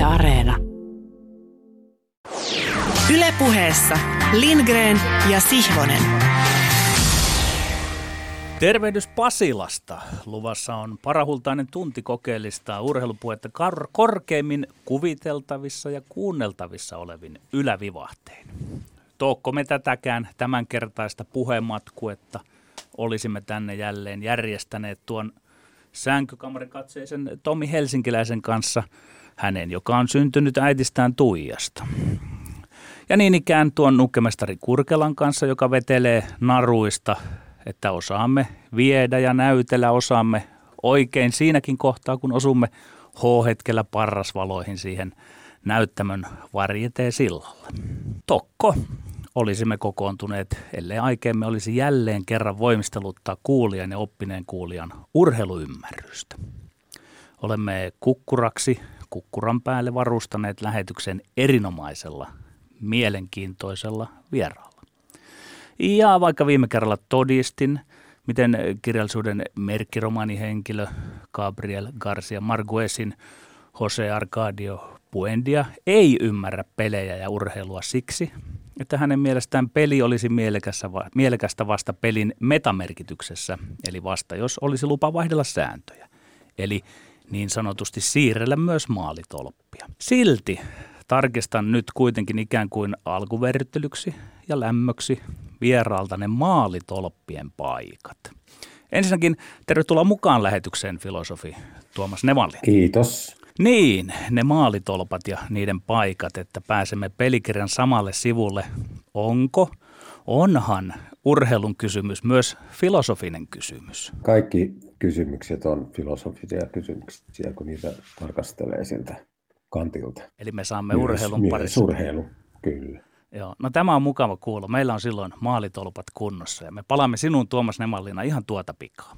Yle Areena. Ylepuheessa Lindgren ja Sihvonen. Tervehdys Pasilasta. Luvassa on parahultainen tunti kokeellista urheilupuhetta kar- korkeimmin kuviteltavissa ja kuunneltavissa olevin ylävivahtein. Tookko me tätäkään tämänkertaista puhematkuetta olisimme tänne jälleen järjestäneet tuon sänkykamerin katseisen Tomi Helsinkiläisen kanssa, hänen joka on syntynyt äitistään Tuijasta. Ja niin ikään tuon nukkemestari Kurkelan kanssa, joka vetelee naruista, että osaamme viedä ja näytellä, osaamme oikein siinäkin kohtaa, kun osumme H-hetkellä parrasvaloihin siihen näyttämön varjeteen sillalle. Tokko olisimme kokoontuneet, ellei aikeemme olisi jälleen kerran voimisteluttaa kuulijan ja oppineen kuulijan urheiluymmärrystä. Olemme kukkuraksi kukkuran päälle varustaneet lähetyksen erinomaisella, mielenkiintoisella vieraalla. Ja vaikka viime kerralla todistin, miten kirjallisuuden merkkiromaanihenkilö Gabriel Garcia Marguesin Jose Arcadio Puendia ei ymmärrä pelejä ja urheilua siksi, että hänen mielestään peli olisi mielekästä vasta pelin metamerkityksessä, eli vasta jos olisi lupa vaihdella sääntöjä, eli niin sanotusti siirrellä myös maalitolppia. Silti tarkistan nyt kuitenkin ikään kuin alkuverryttelyksi ja lämmöksi vieraalta ne maalitolppien paikat. Ensinnäkin tervetuloa mukaan lähetykseen filosofi Tuomas Nevalli. Kiitos. Niin, ne maalitolpat ja niiden paikat, että pääsemme pelikirjan samalle sivulle. Onko? Onhan urheilun kysymys myös filosofinen kysymys. Kaikki kysymykset on filosofisia kysymyksiä, kun niitä tarkastelee siltä kantilta. Eli me saamme myös, urheilun parissa. urheilu, kyllä. Joo, no tämä on mukava kuulla. Meillä on silloin maalitolpat kunnossa ja me palaamme sinun Tuomas Nemallina ihan tuota pikaa.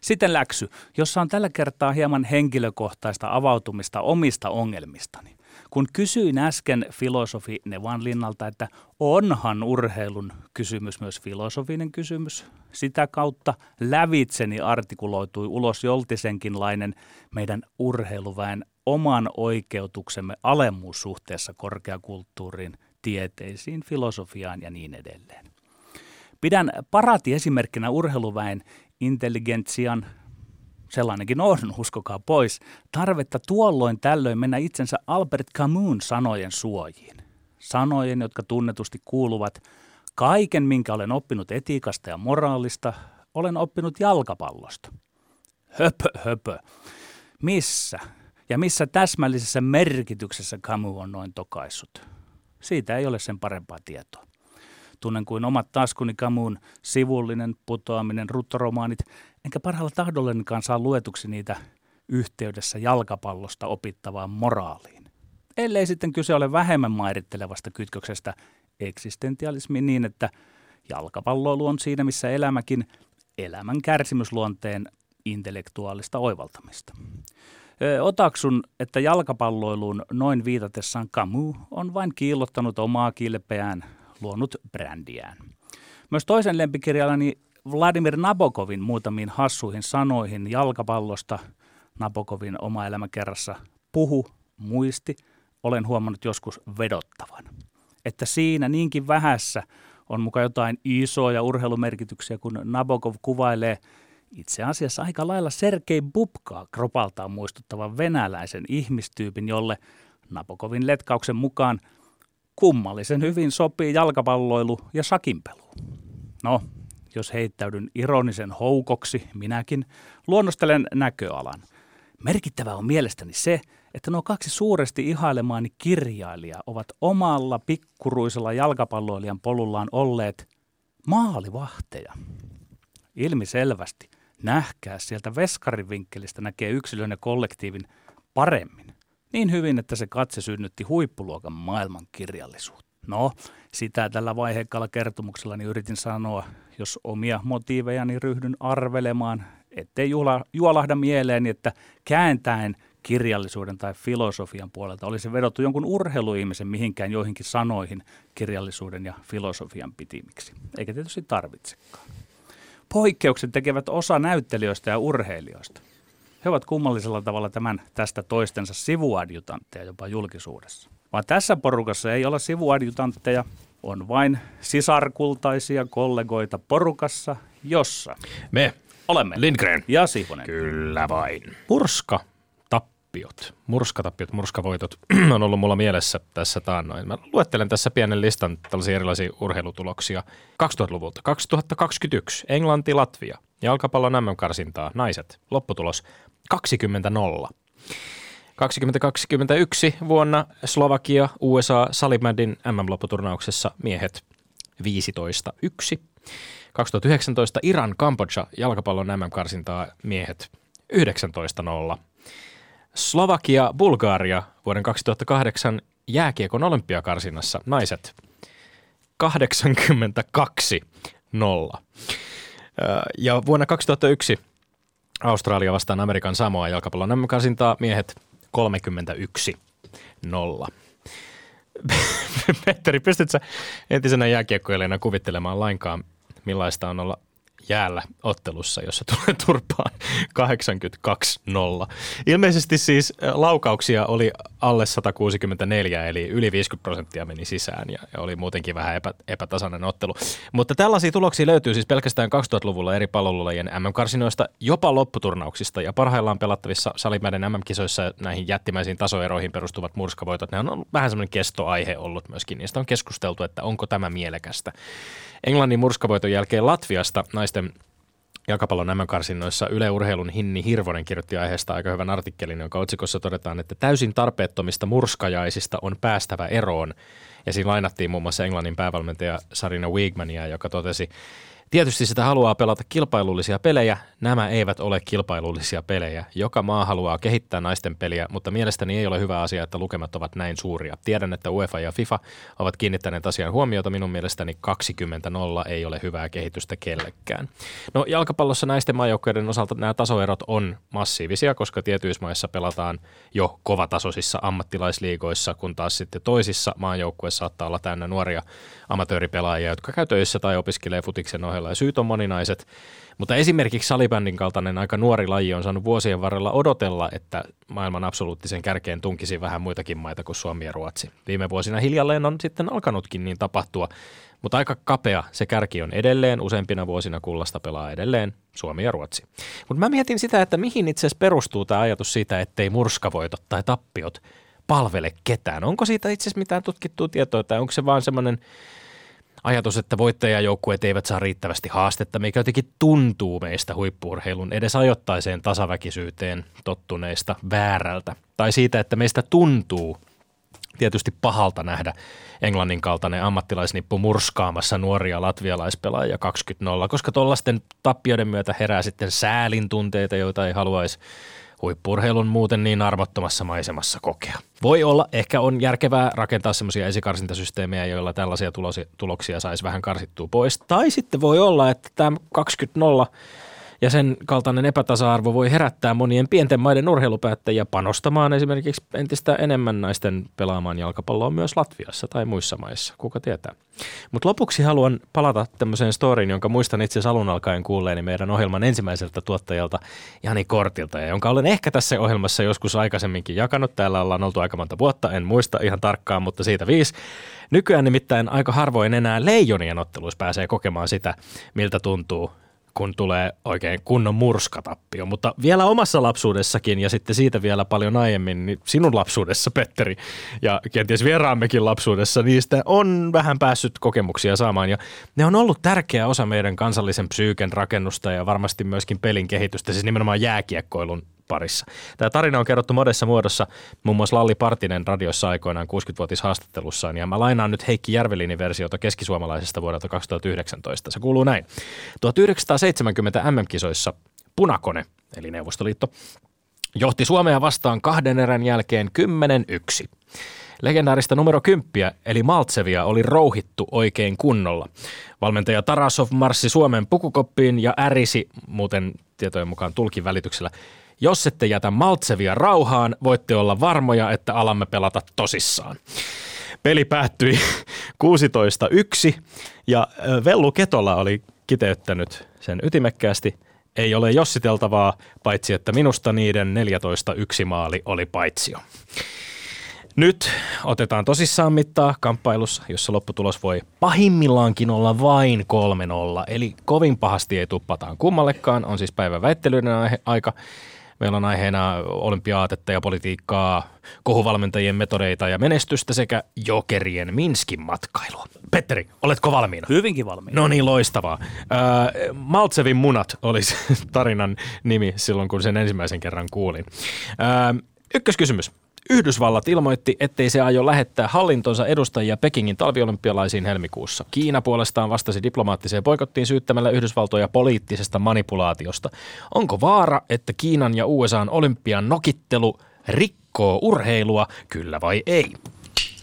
Sitten läksy, jossa on tällä kertaa hieman henkilökohtaista avautumista omista ongelmistani. Kun kysyin äsken filosofi Nevan Linnalta, että onhan urheilun kysymys myös filosofinen kysymys, sitä kautta lävitseni artikuloitui ulos joltisenkinlainen meidän urheiluväen oman oikeutuksemme alemmuus suhteessa korkeakulttuuriin, tieteisiin, filosofiaan ja niin edelleen. Pidän parati esimerkkinä urheiluväen intelligentsian, sellainenkin on, uskokaa pois, tarvetta tuolloin tällöin mennä itsensä Albert Camus sanojen suojiin. Sanojen, jotka tunnetusti kuuluvat kaiken, minkä olen oppinut etiikasta ja moraalista, olen oppinut jalkapallosta. Höpö, höpö. Missä ja missä täsmällisessä merkityksessä Camus on noin tokaissut? Siitä ei ole sen parempaa tietoa. Tunnen kuin omat taskuni Camuun sivullinen putoaminen, ruttoromaanit, enkä parhaalla tahdollenkaan saa luetuksi niitä yhteydessä jalkapallosta opittavaan moraaliin. Ellei sitten kyse ole vähemmän mairittelevasta kytköksestä eksistentialismiin niin, että jalkapalloilu on siinä, missä elämäkin elämän kärsimysluonteen intellektuaalista oivaltamista. Otaksun, että jalkapalloiluun noin viitatessaan Camus on vain kiillottanut omaa kilpeään, luonut brändiään. Myös toisen lempikirjallani Vladimir Nabokovin muutamiin hassuihin sanoihin jalkapallosta Nabokovin oma elämä kerrassa puhu, muisti, olen huomannut joskus vedottavan. Että siinä niinkin vähässä on muka jotain isoja urheilumerkityksiä, kun Nabokov kuvailee itse asiassa aika lailla Sergei Bubkaa kropaltaan muistuttavan venäläisen ihmistyypin, jolle Nabokovin letkauksen mukaan kummallisen hyvin sopii jalkapalloilu ja sakinpelu. No, jos heittäydyn ironisen houkoksi, minäkin luonnostelen näköalan. Merkittävää on mielestäni se, että nuo kaksi suuresti ihailemaani kirjailijaa ovat omalla pikkuruisella jalkapalloilijan polullaan olleet maalivahteja. Ilmi selvästi nähkää sieltä veskarivinkkelistä näkee yksilön ja kollektiivin paremmin. Niin hyvin, että se katse synnytti huippuluokan maailmankirjallisuutta. No, sitä tällä vaiheekkaalla kertomuksellani yritin sanoa, jos omia motiivejani ryhdyn arvelemaan, ettei juola, juolahda mieleeni, että kääntäen kirjallisuuden tai filosofian puolelta olisi vedottu jonkun urheiluihmisen mihinkään joihinkin sanoihin kirjallisuuden ja filosofian pitimiksi. Eikä tietysti tarvitsekaan. Poikkeukset tekevät osa näyttelijöistä ja urheilijoista. He ovat kummallisella tavalla tämän tästä toistensa sivuadjutantteja jopa julkisuudessa. Vaan tässä porukassa ei ole sivuadjutantteja, on vain sisarkultaisia kollegoita porukassa, jossa Me olemme Lindgren. ja Sihvonen. Kyllä vain. Murska tappiot, murskatappiot, murskavoitot on ollut mulla mielessä tässä taannoin. Mä luettelen tässä pienen listan tällaisia erilaisia urheilutuloksia 2000-luvulta. 2021, Englanti, Latvia, jalkapallon MM-karsintaa, naiset, lopputulos 20-0. 2021 vuonna Slovakia, USA, Salimädin MM-lopputurnauksessa miehet 15-1. 2019 Iran, Kambodža, jalkapallon MM-karsintaa miehet 19-0. Slovakia, Bulgaria vuoden 2008 jääkiekon olympiakarsinnassa naiset 82 0. Ja vuonna 2001 Australia vastaan Amerikan Samoa jalkapallon MM-karsintaa miehet 31 0. Petteri, pystytkö entisenä jääkiekkoilijana kuvittelemaan lainkaan, millaista on olla jäällä ottelussa, jossa tulee turpaan 82-0. Ilmeisesti siis laukauksia oli alle 164, eli yli 50 prosenttia meni sisään ja, oli muutenkin vähän epä, epätasainen ottelu. Mutta tällaisia tuloksia löytyy siis pelkästään 2000-luvulla eri palvelulajien MM-karsinoista, jopa lopputurnauksista ja parhaillaan pelattavissa Salimäiden MM-kisoissa näihin jättimäisiin tasoeroihin perustuvat murskavoitot. Ne on vähän semmoinen kestoaihe ollut myöskin. Niistä on keskusteltu, että onko tämä mielekästä. Englannin murskavoiton jälkeen Latviasta naisten jalkapallon nämä karsinnoissa Yle Urheilun Hinni Hirvonen kirjoitti aiheesta aika hyvän artikkelin, jonka otsikossa todetaan, että täysin tarpeettomista murskajaisista on päästävä eroon. Ja siinä lainattiin muun muassa Englannin päävalmentaja Sarina Wigmania, joka totesi, Tietysti sitä haluaa pelata kilpailullisia pelejä. Nämä eivät ole kilpailullisia pelejä. Joka maa haluaa kehittää naisten peliä, mutta mielestäni ei ole hyvä asia, että lukemat ovat näin suuria. Tiedän, että UEFA ja FIFA ovat kiinnittäneet asian huomiota. Minun mielestäni 20-0 ei ole hyvää kehitystä kellekään. No jalkapallossa naisten maajoukkojen osalta nämä tasoerot on massiivisia, koska tietyissä maissa pelataan jo kovatasoisissa ammattilaisliigoissa, kun taas sitten toisissa maajoukkueissa saattaa olla täynnä nuoria amatööripelaajia, jotka käy töissä tai opiskelee futiksen ohella. Ja syyt on moninaiset. Mutta esimerkiksi salibändin kaltainen aika nuori laji on saanut vuosien varrella odotella, että maailman absoluuttisen kärkeen tunkisi vähän muitakin maita kuin Suomi ja Ruotsi. Viime vuosina hiljalleen on sitten alkanutkin niin tapahtua, mutta aika kapea se kärki on edelleen. Useimpina vuosina kullasta pelaa edelleen Suomi ja Ruotsi. Mutta mä mietin sitä, että mihin itse asiassa perustuu tämä ajatus siitä, ettei murskavoitot tai tappiot palvele ketään. Onko siitä itse asiassa mitään tutkittua tietoa tai onko se vaan semmoinen ajatus, että voittajajoukkueet eivät saa riittävästi haastetta, mikä jotenkin tuntuu meistä huippuurheilun edes ajoittaiseen tasaväkisyyteen tottuneista väärältä. Tai siitä, että meistä tuntuu tietysti pahalta nähdä Englannin kaltainen ammattilaisnippu murskaamassa nuoria latvialaispelaajia 20-0, koska tuollaisten tappioiden myötä herää sitten säälin tunteita, joita ei haluaisi huippurheilun muuten niin armottomassa maisemassa kokea. Voi olla, ehkä on järkevää rakentaa semmoisia esikarsintasysteemejä, joilla tällaisia tuloksia saisi vähän karsittua pois. Tai sitten voi olla, että tämä 20 ja sen kaltainen epätasa-arvo voi herättää monien pienten maiden urheilupäättäjiä panostamaan esimerkiksi entistä enemmän naisten pelaamaan jalkapalloa myös Latviassa tai muissa maissa, kuka tietää. Mutta lopuksi haluan palata tämmöiseen storiin, jonka muistan itse asiassa alun alkaen kuulleeni meidän ohjelman ensimmäiseltä tuottajalta Jani Kortilta, ja jonka olen ehkä tässä ohjelmassa joskus aikaisemminkin jakanut. Täällä ollaan oltu aika monta vuotta, en muista ihan tarkkaan, mutta siitä viisi. Nykyään nimittäin aika harvoin enää leijonien otteluissa pääsee kokemaan sitä, miltä tuntuu kun tulee oikein kunnon murskatappio. Mutta vielä omassa lapsuudessakin ja sitten siitä vielä paljon aiemmin, niin sinun lapsuudessa, Petteri, ja kenties vieraammekin lapsuudessa, niistä on vähän päässyt kokemuksia saamaan. Ja ne on ollut tärkeä osa meidän kansallisen psyyken rakennusta ja varmasti myöskin pelin kehitystä, siis nimenomaan jääkiekkoilun parissa. Tämä tarina on kerrottu modessa muodossa muun muassa Lalli Partinen radiossa aikoinaan 60-vuotishaastattelussaan ja mä lainaan nyt Heikki Järvelinin versiota keskisuomalaisesta vuodelta 2019. Se kuuluu näin. 1970 MM-kisoissa Punakone, eli Neuvostoliitto, johti Suomea vastaan kahden erän jälkeen 10-1. Legendaarista numero 10, eli Maltsevia, oli rouhittu oikein kunnolla. Valmentaja Tarasov marssi Suomen pukukoppiin ja ärisi, muuten tietojen mukaan tulkin välityksellä, jos ette jätä Maltsevia rauhaan, voitte olla varmoja, että alamme pelata tosissaan. Peli päättyi 16-1 ja Vellu Ketola oli kiteyttänyt sen ytimekkäästi. ei ole jossiteltavaa, paitsi että minusta niiden 14-1 maali oli paitsio. Nyt otetaan tosissaan mittaa kamppailussa, jossa lopputulos voi pahimmillaankin olla vain 3-0. Eli kovin pahasti ei tuppataan kummallekaan. On siis päivän väittelyiden aika. Meillä on aiheena olympiaatetta ja politiikkaa, kohuvalmentajien metodeita ja menestystä sekä jokerien Minskin matkailua. Petteri, oletko valmiina? Hyvinkin valmiina. No niin, loistavaa. Äh, Maltsevin munat olisi tarinan nimi silloin, kun sen ensimmäisen kerran kuulin. Äh, ykköskysymys. Yhdysvallat ilmoitti, ettei se aio lähettää hallintonsa edustajia Pekingin talviolympialaisiin helmikuussa. Kiina puolestaan vastasi diplomaattiseen poikottiin syyttämällä Yhdysvaltoja poliittisesta manipulaatiosta. Onko vaara, että Kiinan ja USAn olympian nokittelu rikkoo urheilua, kyllä vai ei?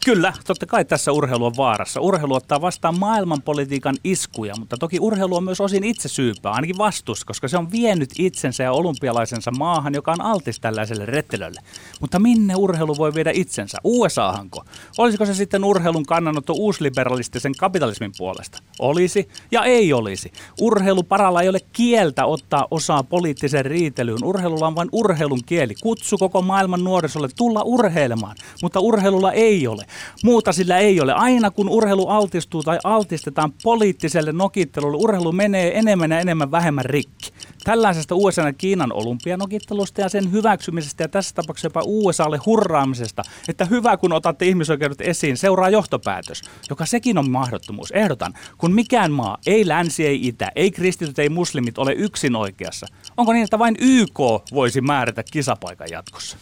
Kyllä, totta kai tässä urheilu on vaarassa. Urheilu ottaa vastaan maailmanpolitiikan iskuja, mutta toki urheilu on myös osin itse syypää, ainakin vastus, koska se on vienyt itsensä ja olympialaisensa maahan, joka on altis tällaiselle rettelölle. Mutta minne urheilu voi viedä itsensä? USAhanko? Olisiko se sitten urheilun kannanotto uusliberalistisen kapitalismin puolesta? Olisi ja ei olisi. Urheiluparalla ei ole kieltä ottaa osaa poliittiseen riitelyyn. Urheilulla on vain urheilun kieli. Kutsu koko maailman nuorisolle tulla urheilemaan, mutta urheilulla ei ole. Muuta sillä ei ole. Aina kun urheilu altistuu tai altistetaan poliittiselle nokittelulle, urheilu menee enemmän ja enemmän vähemmän rikki. Tällaisesta USA ja Kiinan olympianokittelusta ja sen hyväksymisestä ja tässä tapauksessa jopa USAlle hurraamisesta, että hyvä kun otatte ihmisoikeudet esiin, seuraa johtopäätös, joka sekin on mahdottomuus. Ehdotan, kun mikään maa, ei länsi, ei itä, ei kristityt, ei muslimit ole yksin oikeassa. Onko niin, että vain YK voisi määrätä kisapaikan jatkossa?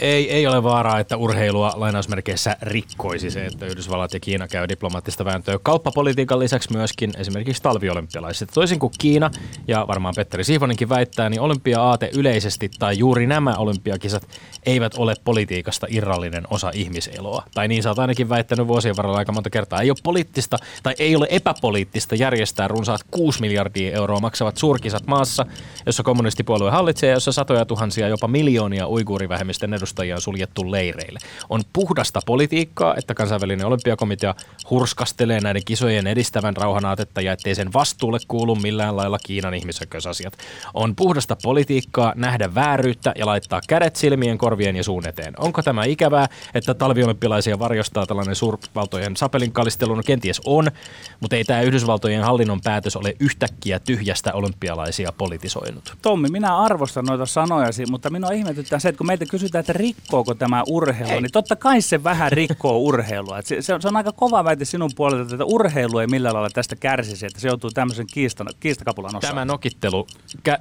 Ei, ei ole vaaraa, että urheilua lainausmerkeissä rikkoisi se, että Yhdysvallat ja Kiina käy diplomaattista vääntöä kauppapolitiikan lisäksi myöskin esimerkiksi talviolympialaiset. Toisin kuin Kiina ja varmaan Petteri Sihvonenkin väittää, niin olympia-aate yleisesti tai juuri nämä olympiakisat eivät ole politiikasta irrallinen osa ihmiseloa. Tai niin sä oot ainakin väittänyt vuosien varrella aika monta kertaa. Ei ole poliittista tai ei ole epäpoliittista järjestää runsaat 6 miljardia euroa maksavat suurkisat maassa, jossa kommunistipuolue hallitsee jossa satoja tuhansia, jopa miljoonia uiguurivähemmistön edustajia on suljettu leireille. On puhdasta politiikkaa, että kansainvälinen olympiakomitea hurskastelee näiden kisojen edistävän rauhanaatetta ja ettei sen vastuulle kuulu millään lailla Kiinan ihmisoikeusasiat. On puhdasta politiikkaa nähdä vääryyttä ja laittaa kädet silmien, korvien ja suun eteen. Onko tämä ikävää, että talviolympialaisia varjostaa tällainen suurvaltojen sapelinkallistelu? No kenties on, mutta ei tämä Yhdysvaltojen hallinnon päätös ole yhtäkkiä tyhjästä olympialaisia politisoinut. Tommi, minä arvostan noita sanojasi, mutta minua ihmetyttää se, että kun meiltä kysytään, että rikkooko tämä urheilu, ei. niin totta kai se vähän rikkoo urheilua. Se, se, on, se on aika kova väite sinun puolelta, että urheilu ei millään lailla tästä kärsisi, että se joutuu tämmöisen kiistan, kiistakapulan osaan. Tämä nokittelu, kä,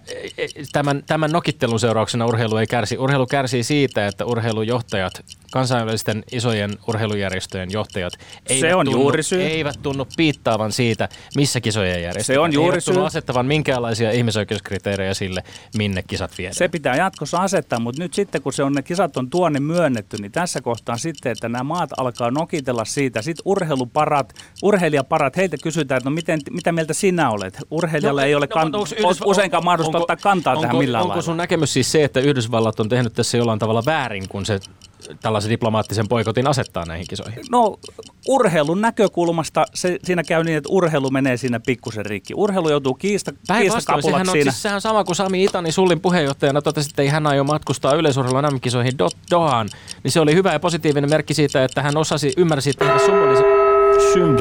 tämän, tämän nokittelun seurauksena urheilu ei kärsi. Urheilu kärsii siitä, että urheilujohtajat, kansainvälisten isojen urheilujärjestöjen johtajat eivät, se on tunnu, juuri syy. eivät tunnu piittaavan siitä, missä kisoja järjestetään. Se on juuri eivät tunnu syy. asettavan minkäänlaisia ihmisoikeuskriteerejä sille, minne kisat viedään. Se pitää jatkossa asettaa, mutta nyt sitten kun se on, ne kisat on tuonne myönnetty, niin tässä kohtaa sitten, että nämä maat alkaa nokitella siitä. Sitten urheiluparat, urheilijaparat, heiltä kysytään, että no miten, mitä mieltä sinä olet? Urheilijalla ei ole kan, No, onko on, Yhdysva- useinkaan mahdollista onko- ottaa kantaa onko, tähän millään Onko lailla. sun näkemys siis se, että Yhdysvallat on tehnyt tässä jollain tavalla väärin, kun se tällaisen diplomaattisen poikotin asettaa näihin kisoihin? No urheilun näkökulmasta se, siinä käy niin, että urheilu menee siinä pikkusen rikki. Urheilu joutuu kiista, Päinvastoin, sehän kiistakapulaksi on, siinä. siis, sehän on sama kuin Sami Itani Sullin puheenjohtajana totesi, että ei hän aio matkustaa yleisurheilun MM-kisoihin Do- Dohaan. Niin se oli hyvä ja positiivinen merkki siitä, että hän osasi, ymmärsi tehdä symbolisen... Sym-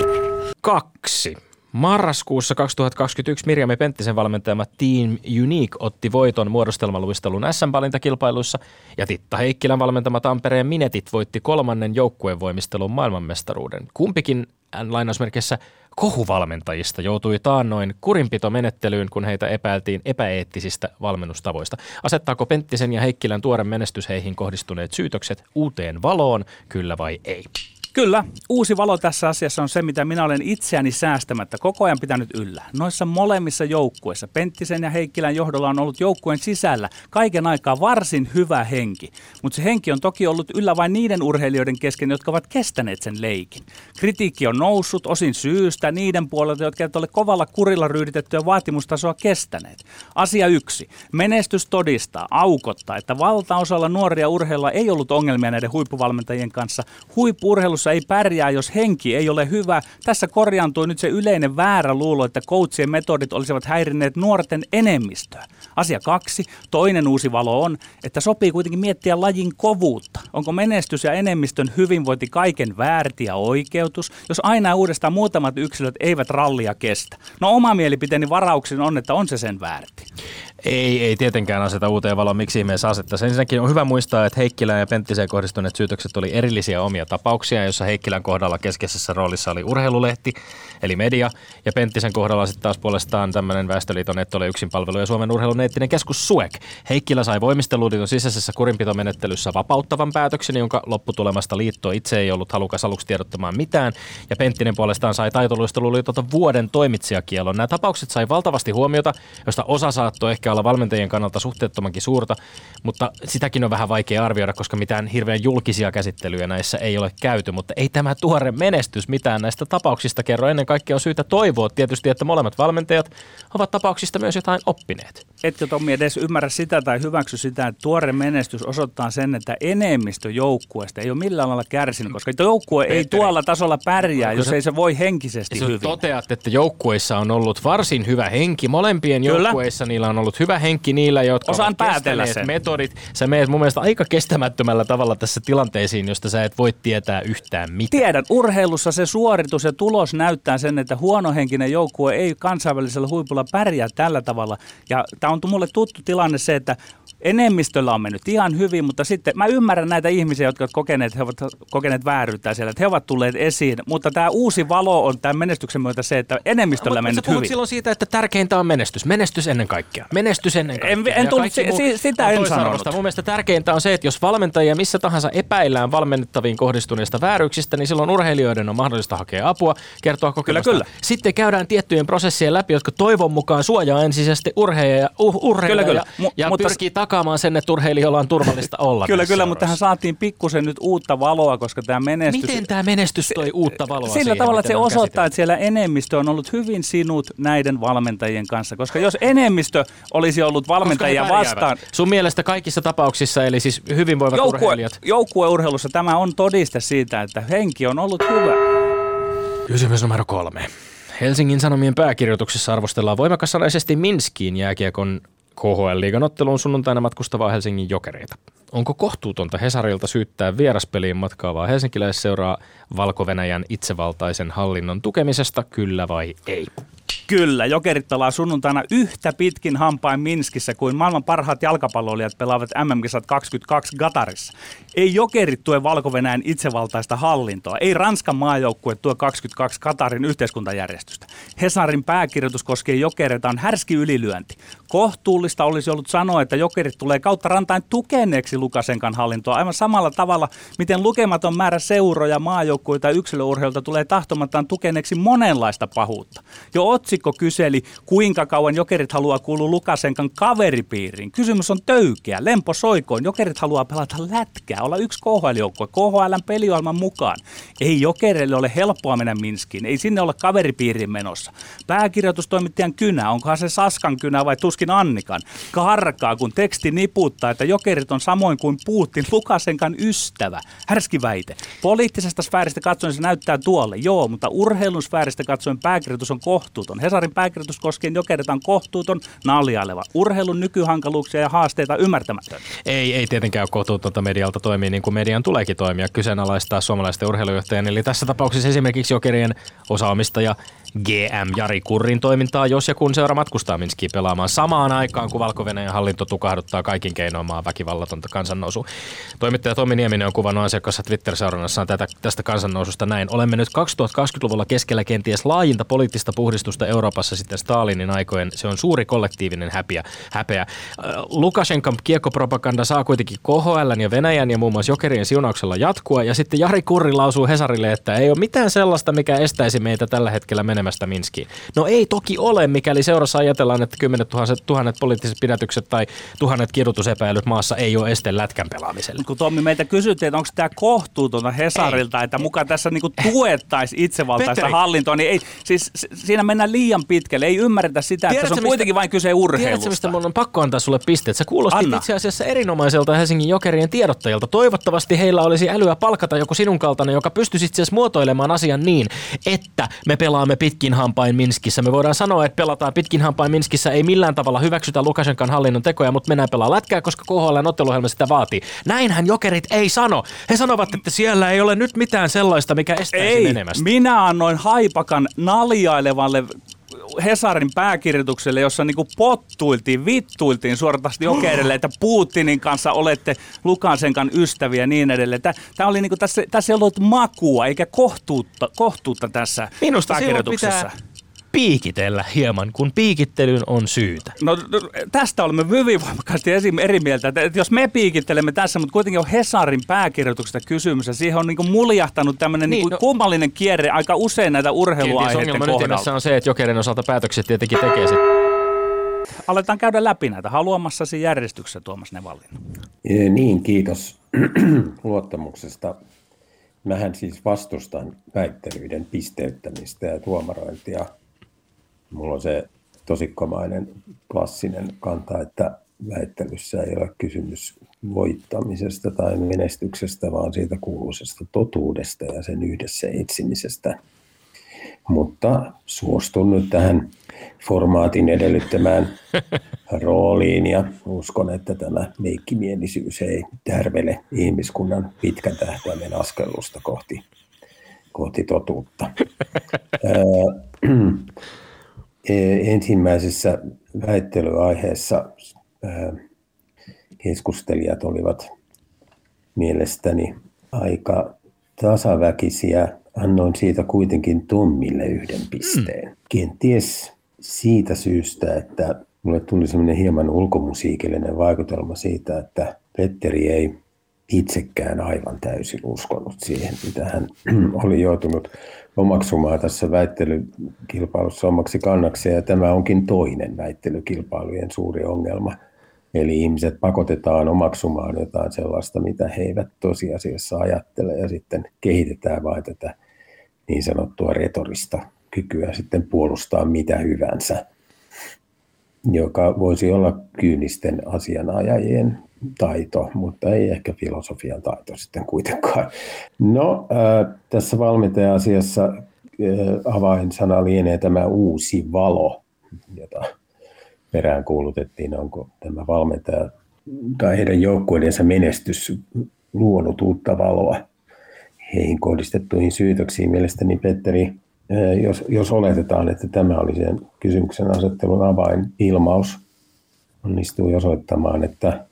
Kaksi. Marraskuussa 2021 Mirjami Penttisen valmentajama Team Unique otti voiton muodostelmaluistelun SM-valintakilpailuissa ja Titta Heikkilän valmentama Tampereen Minetit voitti kolmannen joukkuevoimistelun maailmanmestaruuden. Kumpikin äh, lainausmerkissä kohuvalmentajista joutui taannoin kurinpitomenettelyyn, kun heitä epäiltiin epäeettisistä valmennustavoista. Asettaako Penttisen ja Heikkilän tuore menestys heihin kohdistuneet syytökset uuteen valoon, kyllä vai ei? Kyllä, uusi valo tässä asiassa on se, mitä minä olen itseäni säästämättä koko ajan pitänyt yllä. Noissa molemmissa joukkueissa, Penttisen ja Heikkilän johdolla on ollut joukkueen sisällä kaiken aikaa varsin hyvä henki. Mutta se henki on toki ollut yllä vain niiden urheilijoiden kesken, jotka ovat kestäneet sen leikin. Kritiikki on noussut osin syystä niiden puolelta, jotka eivät ole kovalla kurilla ryyditettyä vaatimustasoa kestäneet. Asia yksi. Menestys todistaa, aukottaa, että valtaosalla nuoria urheilla ei ollut ongelmia näiden huippuvalmentajien kanssa. Huippuurheilussa urheilussa ei pärjää, jos henki ei ole hyvä. Tässä korjaantui nyt se yleinen väärä luulo, että coachien metodit olisivat häirinneet nuorten enemmistöä. Asia kaksi. Toinen uusi valo on, että sopii kuitenkin miettiä lajin kovuutta. Onko menestys ja enemmistön hyvinvointi kaiken väärti ja oikeutus, jos aina uudestaan muutamat yksilöt eivät rallia kestä? No oma mielipiteeni varauksin on, että on se sen väärti. Ei, ei tietenkään aseta uuteen valoon. Miksi ihmeessä asettaisi? Ensinnäkin on hyvä muistaa, että Heikkilään ja Penttiseen kohdistuneet syytökset oli erillisiä omia tapauksia, jossa Heikkilän kohdalla keskeisessä roolissa oli urheilulehti, eli media, ja Penttisen kohdalla sitten taas puolestaan tämmöinen Väestöliiton Nettolle yksin palvelu ja Suomen urheilun eettinen keskus SUEK. Heikkilä sai voimisteluliiton sisäisessä kurinpitomenettelyssä vapauttavan päätöksen, jonka lopputulemasta liitto itse ei ollut halukas aluksi tiedottamaan mitään, ja Penttinen puolestaan sai taitoluisteluliitolta vuoden toimitsijakielon. Nämä tapaukset sai valtavasti huomiota, josta osa saattoi ehkä olla valmentajien kannalta suhteettomankin suurta, mutta sitäkin on vähän vaikea arvioida, koska mitään hirveän julkisia käsittelyjä näissä ei ole käyty, mutta ei tämä tuore menestys mitään näistä tapauksista kerro. Ennen kaikkea on syytä toivoa tietysti, että molemmat valmentajat ovat tapauksista myös jotain oppineet. Etkö Tommi edes ymmärrä sitä tai hyväksy sitä, että tuore menestys osoittaa sen, että enemmistö joukkueesta ei ole millään lailla kärsinyt, koska joukkue ei tuolla tasolla pärjää, jos ei se voi henkisesti hyvin. toteat, että joukkueissa on ollut varsin hyvä henki. Molempien joukkueissa niillä on ollut hyvä henki niillä, jotka Osaan ovat päätellä sen. metodit. Sä meet mun mielestä aika kestämättömällä tavalla tässä tilanteisiin, josta sä et voi tietää yhtään mitään. Tiedän, urheilussa se suoritus ja tulos näyttää sen, että huonohenkinen joukkue ei kansainvälisellä huipulla pärjää tällä tavalla. Ja tämä on mulle tuttu tilanne se, että enemmistöllä on mennyt ihan hyvin, mutta sitten mä ymmärrän näitä ihmisiä, jotka ovat kokeneet, he ovat kokeneet vääryyttä siellä, että he ovat tulleet esiin, mutta tämä uusi valo on tämän menestyksen myötä se, että enemmistöllä on Mutta mennyt hyvin. silloin siitä, että tärkeintä on menestys. Menestys ennen kaikkea. Menestys ennen kaikkea. En- en Ja tullut kaikki si- sitä en sanonut. Mun mielestä tärkeintä on se, että jos valmentajia missä tahansa epäillään valmennettaviin kohdistuneista vääryyksistä, niin silloin urheilijoiden on mahdollista hakea apua, kertoa kokemusta. kyllä. Sitten käydään tiettyjen prosessien läpi, jotka toivon mukaan suojaa ensisijaisesti urheilijoja, uh, urheilijoja Kyllä, kyllä. Mu- ja mutta- pyrkii takaamaan sen, että urheilijoilla on turvallista olla Kyllä, kyllä, mutta tähän saatiin pikkusen nyt uutta valoa, koska tämä menestys... Miten tämä menestys toi uutta valoa Sillä siihen, tavalla, että se osoittaa, että siellä enemmistö on ollut hyvin sinut näiden valmentajien kanssa. Koska jos enemmistö olisi ollut valmentajia vastaan, Sun mielestä kaikissa tapauksissa, eli siis hyvinvoivat joukkue, urheilijat. joukkueurheilussa tämä on todiste siitä, että henki on ollut hyvä. Kysymys numero kolme. Helsingin Sanomien pääkirjoituksessa arvostellaan voimakassanaisesti Minskiin jääkiekon KHL-liigan otteluun sunnuntaina matkustavaa Helsingin jokereita. Onko kohtuutonta Hesarilta syyttää vieraspeliin matkaavaa helsinkiläisseuraa valko itsevaltaisen hallinnon tukemisesta, kyllä vai ei? Kyllä, Jokerit pelaa sunnuntaina yhtä pitkin hampain Minskissä kuin maailman parhaat jalkapalloilijat pelaavat MM-kisat 22 Gatarissa. Ei Jokerit tue valko itsevaltaista hallintoa, ei Ranskan maajoukkue tue 22 Katarin yhteiskuntajärjestystä. Hesarin pääkirjoitus koskee Jokereita on härski ylilyönti. Kohtuullista olisi ollut sanoa, että Jokerit tulee kautta rantain tukeneeksi Lukasenkan hallintoa aivan samalla tavalla, miten lukematon määrä seuroja, maajoukkueita ja yksilöurheilta tulee tahtomattaan tukeneeksi monenlaista pahuutta. Jo otsikko kyseli, kuinka kauan Jokerit haluaa kuulua Lukasenkan kaveripiiriin. Kysymys on töykeä, lempo soikoon. Jokerit haluaa pelata lätkää, olla yksi KHL-joukkue, KHLn peliohjelman mukaan. Ei Jokerille ole helppoa mennä Minskiin, ei sinne olla kaveripiiriin menossa. Pääkirjoitustoimittajan kynä, onkohan se Saskan kynä vai tuskin Annikan, karkaa, kun teksti niputtaa, että Jokerit on samoin kuin Putin Lukasenkan ystävä. Härski väite. Poliittisesta sfääristä katsoen se näyttää tuolle, joo, mutta urheilun sfääristä katsoen pääkirjoitus on kohtuuton. Hesarin pääkirjoitus koskien Jokerit on kohtuuton, naljaileva. Urheilun nykyhankaluuksia ja haasteita ymmärtämätön. Ei, ei tietenkään ole kohtuutonta medialta toimia niin kuin median tuleekin toimia, kyseenalaistaa suomalaisten urheilujohtajan. Eli tässä tapauksessa esimerkiksi Jokerien osaomistaja GM Jari Kurrin toimintaa, jos ja kun seura matkustaa Minskiin pelaamaan samaan aikaan, kun valko hallinto tukahduttaa kaikin keinoin maan väkivallatonta kansannousua. Toimittaja Tomi Nieminen on kuvannut asiakkaassa Twitter-seurannassaan tätä, tästä kansannoususta näin. Olemme nyt 2020-luvulla keskellä kenties laajinta poliittista puhdistusta Euroopassa sitten Stalinin aikojen. Se on suuri kollektiivinen häpeä. häpeä. Äh, Lukashenkan kiekkopropaganda saa kuitenkin KHL ja Venäjän ja muun muassa Jokerien siunauksella jatkua. Ja sitten Jari Kurri lausuu Hesarille, että ei ole mitään sellaista, mikä estäisi meitä tällä hetkellä menemästä Minskiin. No ei toki ole, mikäli seurassa ajatellaan, että kymmenet tuhannet, tuhannet poliittiset pidätykset tai tuhannet kidutusepäilyt maassa ei ole este lätkän pelaamiselle. Kun Tommi meitä kysyttiin, että onko tämä kohtuutonta Hesarilta, että mukaan tässä niinku tuettaisiin itsevaltaista Petteri. hallintoa, niin ei, siis siinä mennään liian pitkälle. Ei ymmärretä sitä, Tiedätkö, että se on mistä- kuitenkin vain kyse Tiedätkö, urheilusta. mistä mun on pakko antaa sulle pisteet? Sä kuulostit Anna. itse asiassa erinomaiselta Helsingin Jokerien tiedottajalta. Toivottavasti heillä olisi älyä palkata joku sinun kaltainen, joka pystyisi itse asiassa muotoilemaan asian niin, että me pelaamme pitkin hampain Minskissä. Me voidaan sanoa, että pelataan pitkin hampain Minskissä, ei millään tavalla hyväksytä Lukashenkan hallinnon tekoja, mutta mennään pelaa lätkää, koska KHL otteluohjelma sitä vaatii. Näinhän Jokerit ei sano. He sanovat, että siellä ei ole nyt mitään sellaista, mikä estäisi Ei, menemästä. minä annoin haipakan naljailevalle Hesarin pääkirjoitukselle, jossa niinku pottuiltiin, vittuiltiin suorastaan jokerille, että Putinin kanssa olette Lukasenkan ystäviä ja niin edelleen. Tämä oli niinku, tässä, tässä ei ollut makua eikä kohtuutta, kohtuutta tässä Minusta silloin pääkirjoituksessa. pitää piikitellä hieman, kun piikittelyyn on syytä. No no, tästä olemme hyvin voimakkaasti eri mieltä, että, jos me piikittelemme tässä, mutta kuitenkin on Hesarin pääkirjoituksesta kysymys ja siihen on niinku muljahtanut tämmöinen Niin, niin, no- kummallinen kierre aika usein näitä urheiluaiheiden kohdalla. ytimessä on se, että Jokerin osalta päätökset tietenkin tekee sit. Aletaan käydä läpi näitä haluamassasi järjestyksessä, Tuomas Nevallin. Ee, Niin, kiitos luottamuksesta. Mähän siis vastustan väittelyiden pisteyttämistä ja tuomarointia. Mulla on se tosikkomainen klassinen kanta, että väittelyssä ei ole kysymys voittamisesta tai menestyksestä, vaan siitä kuuluisesta totuudesta ja sen yhdessä etsimisestä. Mutta suostun nyt tähän formaatin edellyttämään rooliin ja uskon, että tämä leikkimielisyys ei tärvele ihmiskunnan pitkän tähtäimen askellusta kohti, kohti totuutta. ensimmäisessä väittelyaiheessa keskustelijat olivat mielestäni aika tasaväkisiä. Annoin siitä kuitenkin Tommille yhden pisteen. Kenties siitä syystä, että mulle tuli semmoinen hieman ulkomusiikillinen vaikutelma siitä, että Petteri ei itsekään aivan täysin uskonut siihen, mitä hän oli joutunut omaksumaan tässä väittelykilpailussa omaksi kannaksi. Ja tämä onkin toinen väittelykilpailujen suuri ongelma. Eli ihmiset pakotetaan omaksumaan jotain sellaista, mitä he eivät tosiasiassa ajattele, ja sitten kehitetään vain tätä niin sanottua retorista kykyä sitten puolustaa mitä hyvänsä, joka voisi olla kyynisten asianajajien taito, mutta ei ehkä filosofian taito sitten kuitenkaan. No, äh, tässä valmentaja-asiassa äh, avainsana lienee tämä uusi valo, jota perään kuulutettiin, onko tämä valmentaja tai heidän joukkueidensa menestys luonut uutta valoa heihin kohdistettuihin syytöksiin. Mielestäni Petteri, jos, jos oletetaan, että tämä oli sen kysymyksen asettelun avainilmaus, onnistui osoittamaan, että,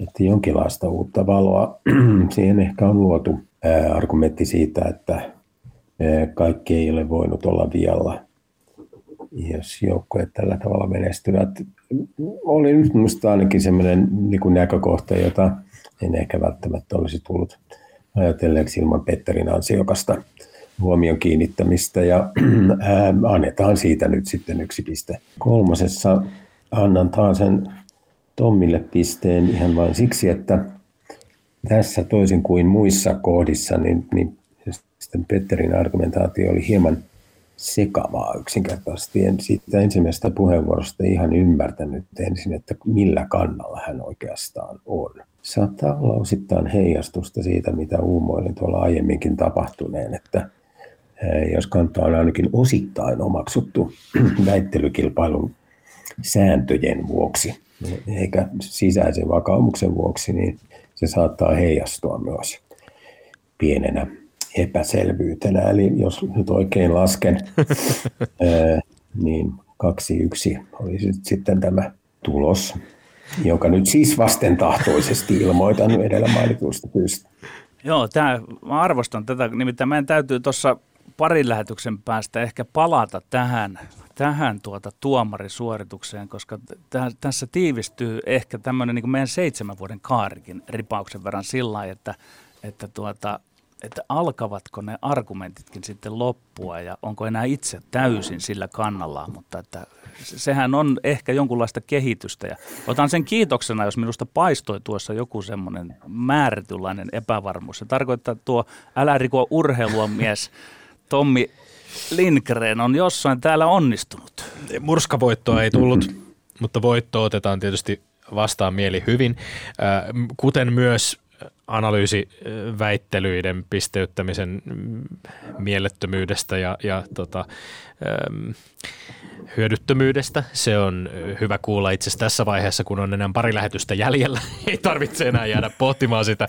että jonkinlaista uutta valoa siihen ehkä on luotu argumentti siitä, että kaikki ei ole voinut olla vialla jos joukkueet tällä tavalla menestyvät. Oli nyt minusta ainakin sellainen niin näkökohta, jota en ehkä välttämättä olisi tullut ajatelleeksi ilman Petterin ansiokasta huomion kiinnittämistä ja annetaan siitä nyt sitten yksi piste. Kolmosessa annan taas sen Tommille pisteen ihan vain siksi, että tässä toisin kuin muissa kohdissa, niin, niin sitten Petterin argumentaatio oli hieman sekavaa yksinkertaisesti. En siitä ensimmäisestä puheenvuorosta ihan ymmärtänyt ensin, että millä kannalla hän oikeastaan on. Saattaa olla osittain heijastusta siitä, mitä uumoilin tuolla aiemminkin tapahtuneen, että jos kanta on ainakin osittain omaksuttu väittelykilpailun sääntöjen vuoksi, eikä sisäisen vakaumuksen vuoksi, niin se saattaa heijastua myös pienenä epäselvyytenä. Eli jos nyt oikein lasken, niin kaksi yksi oli sitten tämä tulos, jonka nyt siis vastentahtoisesti ilmoitan edellä mainituista syystä. Joo, tää, mä arvostan tätä. Nimittäin meidän täytyy tuossa parin lähetyksen päästä ehkä palata tähän, tähän tuota tuomarisuoritukseen, koska täh, tässä tiivistyy ehkä tämmöinen niin meidän seitsemän vuoden kaarikin ripauksen verran sillä lailla, että, että tuota, että alkavatko ne argumentitkin sitten loppua ja onko enää itse täysin sillä kannallaan, mutta että sehän on ehkä jonkunlaista kehitystä ja otan sen kiitoksena, jos minusta paistoi tuossa joku semmoinen määrätynlainen epävarmuus. Se tarkoittaa, että tuo älä riko urheilua mies Tommi Lindgren on jossain täällä onnistunut. Murskavoittoa ei tullut, mutta voitto otetaan tietysti vastaan mieli hyvin, äh, kuten myös analyysiväittelyiden pisteyttämisen mielettömyydestä ja, ja tota, ähm, hyödyttömyydestä. Se on hyvä kuulla itse asiassa tässä vaiheessa, kun on enää pari lähetystä jäljellä. Ei tarvitse enää jäädä pohtimaan sitä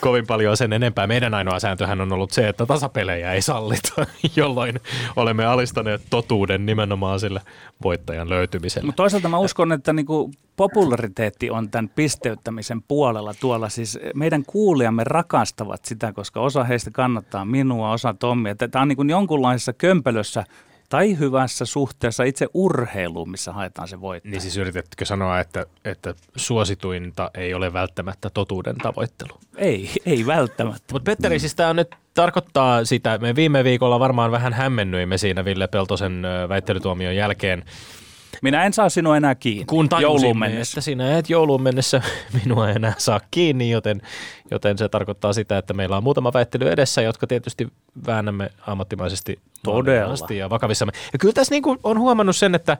kovin paljon sen enempää. Meidän ainoa sääntöhän on ollut se, että tasapelejä ei sallita, jolloin olemme alistaneet totuuden nimenomaan sille voittajan löytymiselle. Mutta toisaalta mä uskon, että niinku populariteetti on tämän pisteyttämisen puolella tuolla. Siis meidän kuulijamme rakastavat sitä, koska osa heistä kannattaa minua, osa Tommia. Tämä on niin jonkunlaisessa kömpelössä tai hyvässä suhteessa itse urheiluun, missä haetaan se voitto. Niin siis yritetkö sanoa, että, että suosituinta ei ole välttämättä totuuden tavoittelu? Ei, ei välttämättä. Mutta Petteri, siis tämä nyt tarkoittaa sitä, me viime viikolla varmaan vähän hämmennyimme siinä Ville Peltosen väittelytuomion jälkeen, minä en saa sinua enää kiinni Kun jouluun mennessä. että sinä et jouluun mennessä minua enää saa kiinni, joten, joten se tarkoittaa sitä, että meillä on muutama väittely edessä, jotka tietysti väännämme ammattimaisesti Todella. ja vakavissamme. Ja kyllä tässä niin kuin on huomannut sen, että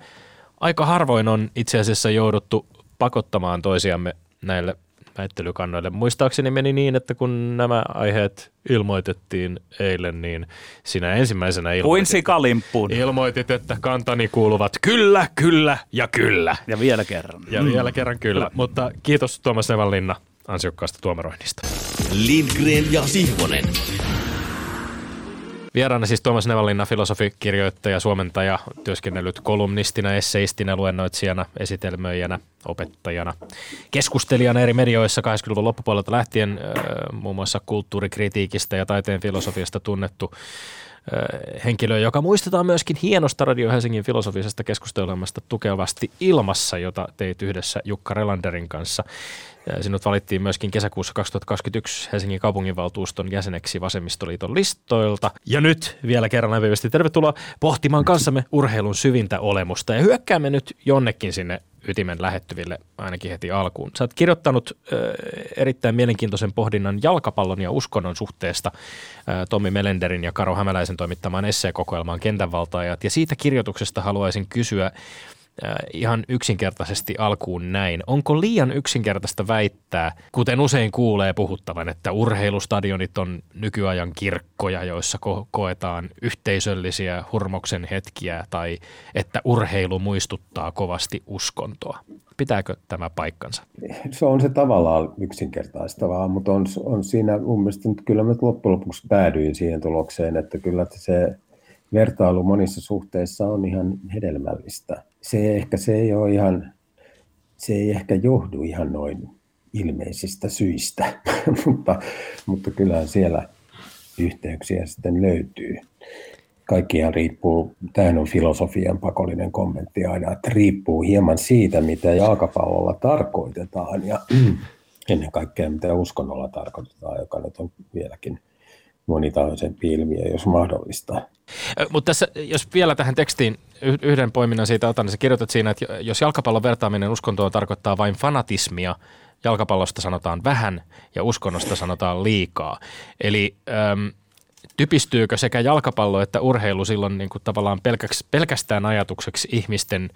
aika harvoin on itse asiassa jouduttu pakottamaan toisiamme näille väittelykannoille. Muistaakseni meni niin, että kun nämä aiheet ilmoitettiin eilen, niin sinä ensimmäisenä ilmoitit, ilmoitit, että kantani kuuluvat kyllä, kyllä ja kyllä. Ja vielä kerran. Ja mm. vielä kerran kyllä. Mm. Mutta kiitos Tuomas Nevanlinna ansiokkaasta tuomaroinnista. Lindgren ja Sihvonen. Vieraana siis Tuomas Nevalinna, filosofi, kirjoittaja, suomentaja, työskennellyt kolumnistina, esseistinä, luennoitsijana, esitelmöijänä, opettajana, keskustelijana eri medioissa 80-luvun loppupuolelta lähtien, muun muassa kulttuurikritiikistä ja taiteen filosofiasta tunnettu henkilö, joka muistetaan myöskin hienosta Radio Helsingin filosofisesta keskustelemasta tukevasti ilmassa, jota teit yhdessä Jukka Relanderin kanssa. Sinut valittiin myöskin kesäkuussa 2021 Helsingin kaupunginvaltuuston jäseneksi Vasemmistoliiton listoilta. Ja nyt vielä kerran lämpimästi tervetuloa pohtimaan kanssamme urheilun syvintä olemusta. Ja hyökkäämme nyt jonnekin sinne ytimen lähettyville ainakin heti alkuun. Sä oot kirjoittanut äh, erittäin mielenkiintoisen pohdinnan jalkapallon ja uskonnon suhteesta äh, Tommi Melenderin ja Karo Hämäläisen toimittamaan esseekokoelmaan Kentänvaltaajat. Ja siitä kirjoituksesta haluaisin kysyä, ihan yksinkertaisesti alkuun näin. Onko liian yksinkertaista väittää, kuten usein kuulee puhuttavan, että urheilustadionit on nykyajan kirkkoja, joissa ko- koetaan yhteisöllisiä hurmoksen hetkiä tai että urheilu muistuttaa kovasti uskontoa? Pitääkö tämä paikkansa? Se on se tavallaan yksinkertaistavaa, mutta on, on siinä mun mielestä kyllä mä loppujen lopuksi päädyin siihen tulokseen, että kyllä se vertailu monissa suhteissa on ihan hedelmällistä. Se ehkä se ei ole ihan, se ei ehkä johdu ihan noin ilmeisistä syistä, mutta, mutta kyllähän siellä yhteyksiä sitten löytyy. Kaikkihan riippuu, tämähän on filosofian pakollinen kommentti aina, että riippuu hieman siitä, mitä jalkapallolla tarkoitetaan ja ennen kaikkea mitä uskonnolla tarkoitetaan, joka nyt on vieläkin – monitahoisempi ilmiö, jos mahdollista. Mutta tässä, jos vielä tähän tekstiin yhden poiminnan siitä otan, niin sä kirjoitat siinä, että jos jalkapallon vertaaminen uskontoon tarkoittaa vain fanatismia, jalkapallosta sanotaan vähän ja uskonnosta sanotaan liikaa. Eli äm, typistyykö sekä jalkapallo että urheilu silloin niin kuin tavallaan pelkäks, pelkästään ajatukseksi ihmisten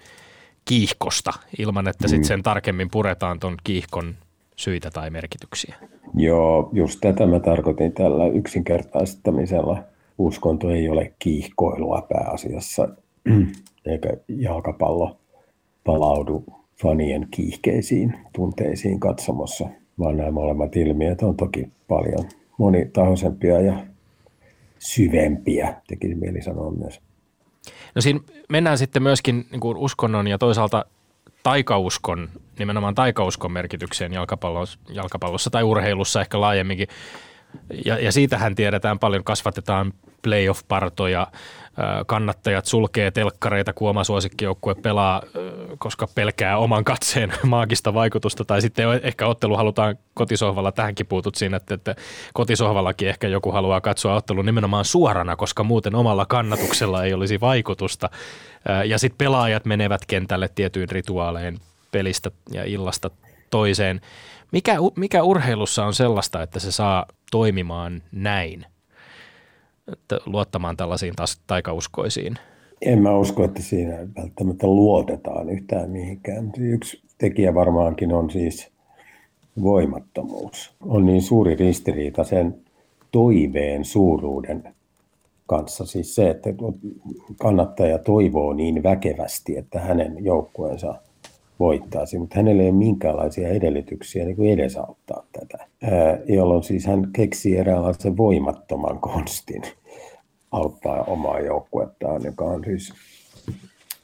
kiihkosta, ilman että sit mm. sen tarkemmin puretaan tuon kiihkon syitä tai merkityksiä? Joo, just tätä mä tarkoitin tällä yksinkertaistamisella. Uskonto ei ole kiihkoilua pääasiassa, eikä jalkapallo palaudu fanien kiihkeisiin tunteisiin katsomossa, vaan nämä molemmat ilmiöt on toki paljon monitahoisempia ja syvempiä, tekisi mieli sanoa myös. No siinä mennään sitten myöskin niin kuin uskonnon ja toisaalta taikauskon, nimenomaan taikauskon merkitykseen jalkapallossa, jalkapallossa tai urheilussa ehkä laajemminkin. Ja, ja siitähän tiedetään paljon, kasvatetaan playoff-partoja, kannattajat sulkee telkkareita, kun oma suosikkijoukkue pelaa, koska pelkää oman katseen maagista vaikutusta. Tai sitten ehkä ottelu halutaan kotisohvalla, tähänkin puutut siinä, että, että kotisohvallakin ehkä joku haluaa katsoa ottelun nimenomaan suorana, koska muuten omalla kannatuksella ei olisi vaikutusta. Ja sitten pelaajat menevät kentälle tietyin rituaaleen pelistä ja illasta toiseen. Mikä, mikä urheilussa on sellaista, että se saa toimimaan näin? Luottamaan tällaisiin taas taikauskoisiin? En mä usko, että siinä välttämättä luotetaan yhtään mihinkään. Yksi tekijä varmaankin on siis voimattomuus. On niin suuri ristiriita sen toiveen suuruuden kanssa. Siis se, että kannattaja toivoo niin väkevästi, että hänen joukkueensa voittaisi, mutta hänellä ei ole minkäänlaisia edellytyksiä niin kuin edesauttaa jolloin siis hän keksii eräänlaisen voimattoman konstin auttaa omaa joukkuettaan, joka on siis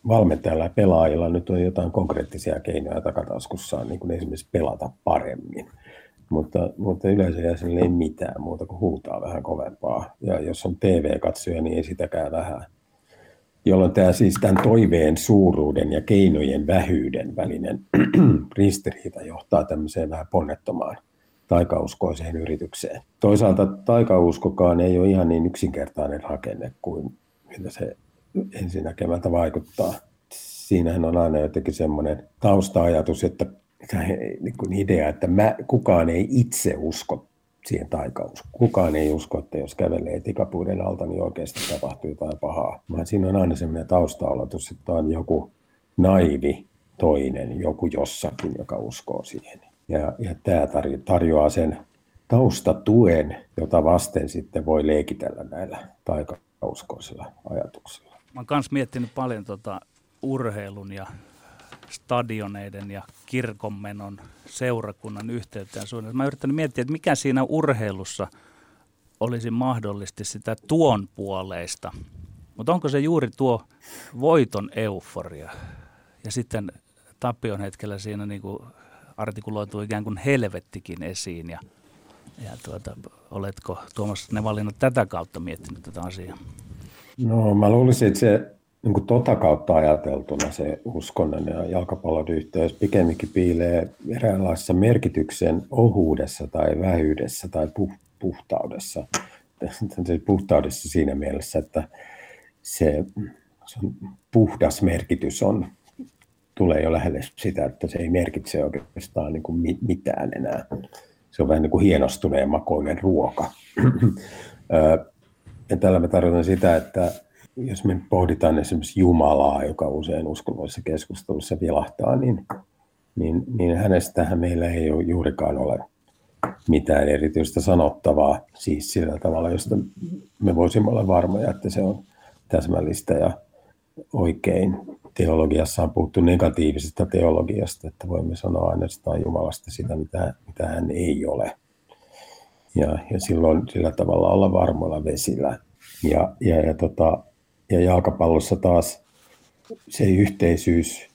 valmentajalla ja pelaajilla nyt on jotain konkreettisia keinoja takataskussaan, niin kuin esimerkiksi pelata paremmin. Mutta, mutta yleisöjäsenille ei mitään muuta kuin huutaa vähän kovempaa. Ja jos on TV-katsoja, niin ei sitäkään vähän. Jolloin tämä siis tämän toiveen suuruuden ja keinojen vähyyden välinen ristiriita johtaa tämmöiseen vähän ponnettomaan taikauskoiseen yritykseen. Toisaalta taikauskokaan ei ole ihan niin yksinkertainen rakenne kuin mitä se ensinnäkemältä vaikuttaa. Siinähän on aina jotenkin semmoinen tausta-ajatus, että niin kuin idea, että mä, kukaan ei itse usko siihen taikaus. Kukaan ei usko, että jos kävelee tikapuiden alta, niin oikeasti tapahtuu jotain pahaa. Vaan siinä on aina semmoinen taustaolotus, että on joku naivi toinen, joku jossakin, joka uskoo siihen. Ja, ja tämä tarjoaa sen taustatuen, jota vasten sitten voi leikitellä näillä taikauskoisilla ajatuksilla. Mä oon myös miettinyt paljon tota urheilun ja stadioneiden ja kirkonmenon seurakunnan yhteyteen suunnitelma. Mä yrittänyt miettiä, että mikä siinä urheilussa olisi mahdollisesti sitä tuon puoleista. Mutta onko se juuri tuo voiton euforia? Ja sitten tappion hetkellä siinä niin kuin artikuloituu ikään kuin helvettikin esiin. Ja, ja tuota, oletko Tuomas Nevalinnut tätä kautta miettinyt tätä asiaa? No mä luulisin, että se niin kuin tota kautta ajateltuna se uskonnon ja jalkapallon yhteys pikemminkin piilee eräänlaisessa merkityksen ohuudessa tai vähyydessä tai puhtaudessa. Se puhtaudessa siinä mielessä, että se, se on puhdas merkitys on, tulee jo lähelle sitä, että se ei merkitse oikeastaan niin kuin mitään enää. Se on vähän niin kuin hienostuneen makoinen ruoka. ja tällä me tarkoitan sitä, että jos me pohditaan esimerkiksi Jumalaa, joka usein uskonnollisessa keskustelussa vilahtaa, niin, niin, niin hänestähän meillä ei ole juurikaan ole mitään erityistä sanottavaa, siis sillä tavalla, josta me voisimme olla varmoja, että se on täsmällistä ja oikein. Teologiassa on puhuttu negatiivisesta teologiasta, että voimme sanoa ainoastaan Jumalasta sitä, mitä, mitä hän ei ole. Ja, ja silloin sillä tavalla olla varmoilla vesillä. Ja, ja, ja tota, ja jalkapallossa taas se yhteisyys,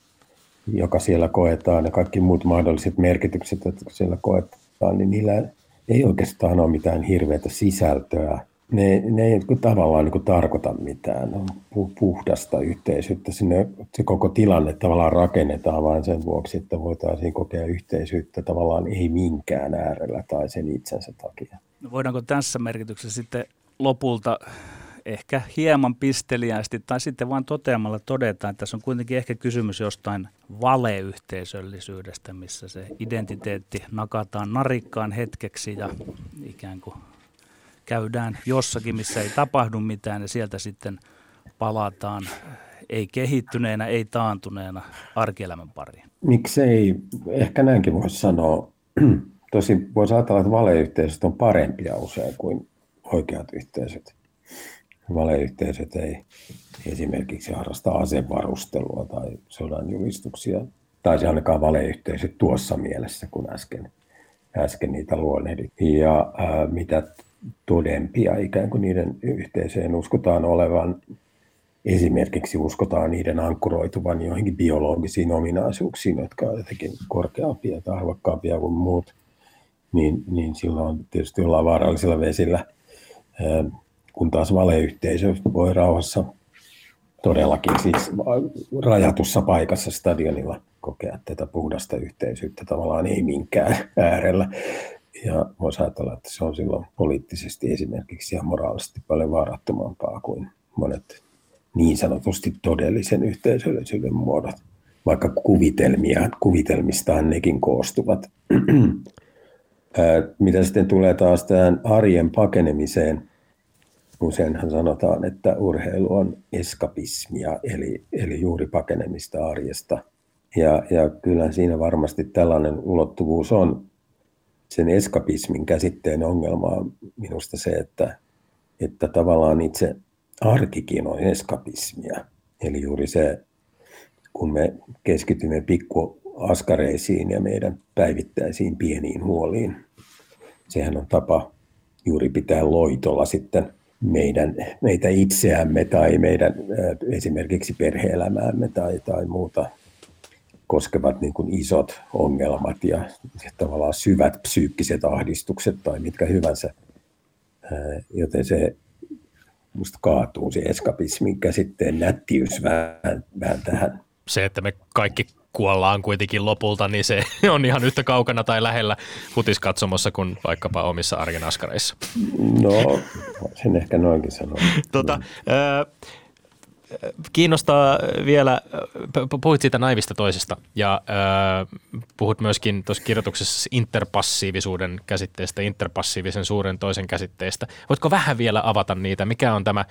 joka siellä koetaan ja kaikki muut mahdolliset merkitykset, jotka siellä koetaan, niin niillä ei oikeastaan ole mitään hirveätä sisältöä. Ne, ne ei tavallaan niin kuin tarkoita mitään. On puhdasta yhteisyyttä. Sinne, se koko tilanne tavallaan rakennetaan vain sen vuoksi, että voitaisiin kokea yhteisyyttä tavallaan ei minkään äärellä tai sen itsensä takia. No voidaanko tässä merkityksessä sitten lopulta ehkä hieman pisteliästi tai sitten vain toteamalla todetaan, että tässä on kuitenkin ehkä kysymys jostain valeyhteisöllisyydestä, missä se identiteetti nakataan narikkaan hetkeksi ja ikään kuin käydään jossakin, missä ei tapahdu mitään ja sieltä sitten palataan ei kehittyneenä, ei taantuneena arkielämän pariin. Miksei, ehkä näinkin voisi sanoa. Tosi voisi ajatella, että valeyhteisöt on parempia usein kuin oikeat yhteisöt valeyhteisöt ei esimerkiksi harrasta asevarustelua tai sodan julistuksia, tai se ainakaan valeyhteisöt tuossa mielessä, kun äsken, äsken niitä luonnehdit. Ja ää, mitä todempia ikään kuin niiden yhteisöjen uskotaan olevan, esimerkiksi uskotaan niiden ankkuroituvan joihinkin biologisiin ominaisuuksiin, jotka ovat jotenkin korkeampia tai arvokkaampia kuin muut, niin, niin silloin tietysti ollaan vaarallisilla vesillä kun taas valeyhteisö voi rauhassa todellakin siis rajatussa paikassa stadionilla kokea tätä puhdasta yhteisyyttä tavallaan ei minkään äärellä. Ja voisi ajatella, että se on silloin poliittisesti esimerkiksi ja moraalisesti paljon vaarattomampaa kuin monet niin sanotusti todellisen yhteisöllisyyden muodot, vaikka kuvitelmia, kuvitelmistaan nekin koostuvat. Mitä sitten tulee taas tähän arjen pakenemiseen, useinhan sanotaan, että urheilu on eskapismia, eli, eli juuri pakenemista arjesta. Ja, ja kyllä siinä varmasti tällainen ulottuvuus on. Sen eskapismin käsitteen ongelma on minusta se, että, että tavallaan itse arkikin on eskapismia. Eli juuri se, kun me keskitymme pikku askareisiin ja meidän päivittäisiin pieniin huoliin. Sehän on tapa juuri pitää loitolla sitten meidän, meitä itseämme tai meidän esimerkiksi perheelämäämme tai, tai muuta koskevat niin kuin isot ongelmat ja tavallaan syvät psyykkiset ahdistukset tai mitkä hyvänsä. Joten se musta kaatuu se eskapismin käsitteen nättiys vähän, vähän tähän. Se, että me kaikki kuollaan kuitenkin lopulta, niin se on ihan yhtä kaukana tai lähellä futiskatsomossa kuin vaikkapa omissa arjen askareissa. No, sen ehkä noinkin sanoa. Tota, äh, kiinnostaa vielä, puhuit siitä naivista toisesta ja äh, puhut myöskin tuossa kirjoituksessa interpassiivisuuden käsitteestä, interpassiivisen suuren toisen käsitteestä. Voitko vähän vielä avata niitä? Mikä on tämä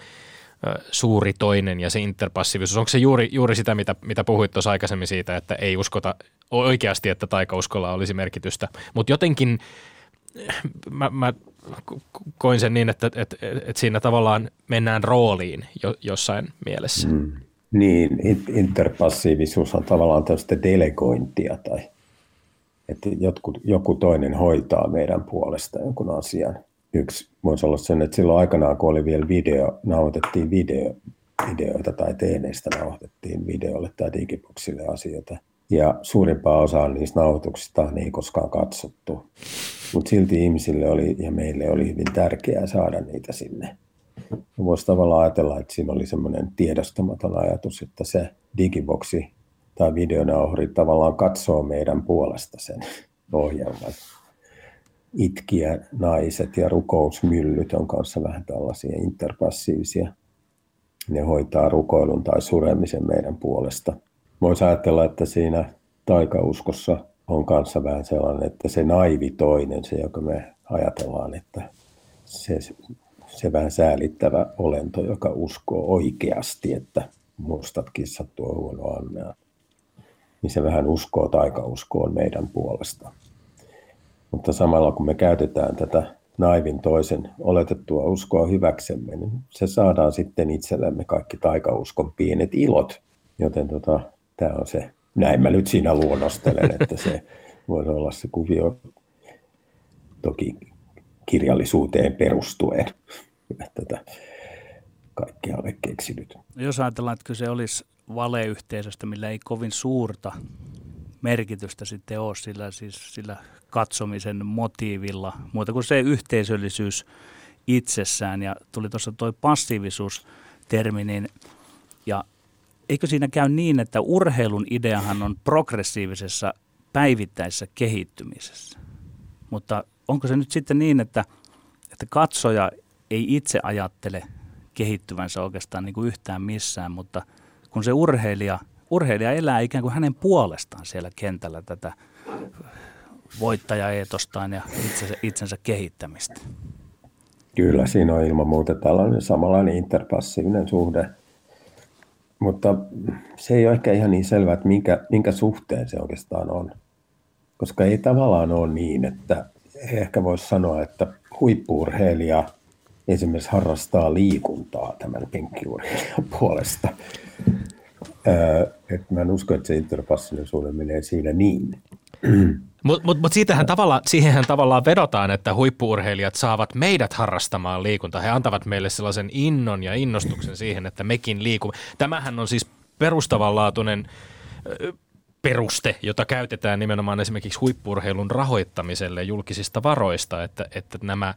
suuri toinen ja se interpassiivisuus, onko se juuri, juuri sitä, mitä, mitä puhuit tuossa aikaisemmin siitä, että ei uskota oikeasti, että taikauskolla olisi merkitystä, mutta jotenkin mä, mä koin sen niin, että, että, että siinä tavallaan mennään rooliin jo, jossain mielessä. Mm. Niin, interpassiivisuus on tavallaan tällaista delegointia tai että joku, joku toinen hoitaa meidän puolesta jonkun asian yksi voisi olla sen, että silloin aikanaan, kun oli vielä video, nauhoitettiin video, videoita tai teeneistä nauhoitettiin videolle tai digiboksille asioita. Ja suurimpaa osaa niistä nauhoituksista ei koskaan katsottu. Mutta silti ihmisille oli ja meille oli hyvin tärkeää saada niitä sinne. Voisi tavallaan ajatella, että siinä oli semmoinen tiedostamaton ajatus, että se digiboksi tai videonauhuri tavallaan katsoo meidän puolesta sen ohjelman itkiä naiset ja rukousmyllyt on kanssa vähän tällaisia interpassiivisia. Ne hoitaa rukoilun tai suremisen meidän puolesta. Voisi ajatella, että siinä taikauskossa on kanssa vähän sellainen, että se naivi toinen, se joka me ajatellaan, että se, se vähän säälittävä olento, joka uskoo oikeasti, että mustat kissat tuo huono annea, niin se vähän uskoo taikauskoon meidän puolesta. Mutta samalla kun me käytetään tätä naivin toisen oletettua uskoa hyväksemme, niin se saadaan sitten itsellemme kaikki taikauskon pienet ilot. Joten tota, tämä on se, näin mä nyt siinä luonnostelen, että se voi olla se kuvio toki kirjallisuuteen perustuen. Tätä kaikkea ole keksinyt. Jos ajatellaan, että kyse olisi valeyhteisöstä, millä ei kovin suurta merkitystä sitten ole sillä, siis sillä katsomisen motiivilla, muuta kuin se yhteisöllisyys itsessään. Ja tuli tuossa tuo passiivisuus-termi, niin, ja eikö siinä käy niin, että urheilun ideahan on progressiivisessa päivittäisessä kehittymisessä. Mutta onko se nyt sitten niin, että, että katsoja ei itse ajattele kehittyvänsä oikeastaan niin kuin yhtään missään, mutta kun se urheilija, urheilija elää ikään kuin hänen puolestaan siellä kentällä tätä voittajaeetostaan ja itsensä, itsensä kehittämistä. Kyllä, siinä on ilman muuta tällainen samanlainen interpassiivinen suhde. Mutta se ei ole ehkä ihan niin selvää, että minkä, minkä suhteen se oikeastaan on. Koska ei tavallaan ole niin, että ehkä voisi sanoa, että huippuurheilija esimerkiksi harrastaa liikuntaa tämän penkkiurheilijan puolesta. Öö, että mä en usko, että se interpassinen suhde menee siinä niin. Mutta mut, mut siitähän tavalla, siihenhän tavallaan vedotaan, että huippuurheilijat saavat meidät harrastamaan liikuntaa. He antavat meille sellaisen innon ja innostuksen siihen, että mekin liikumme. Tämähän on siis perustavanlaatuinen peruste, jota käytetään nimenomaan esimerkiksi huippurheilun rahoittamiselle julkisista varoista, että, että nämä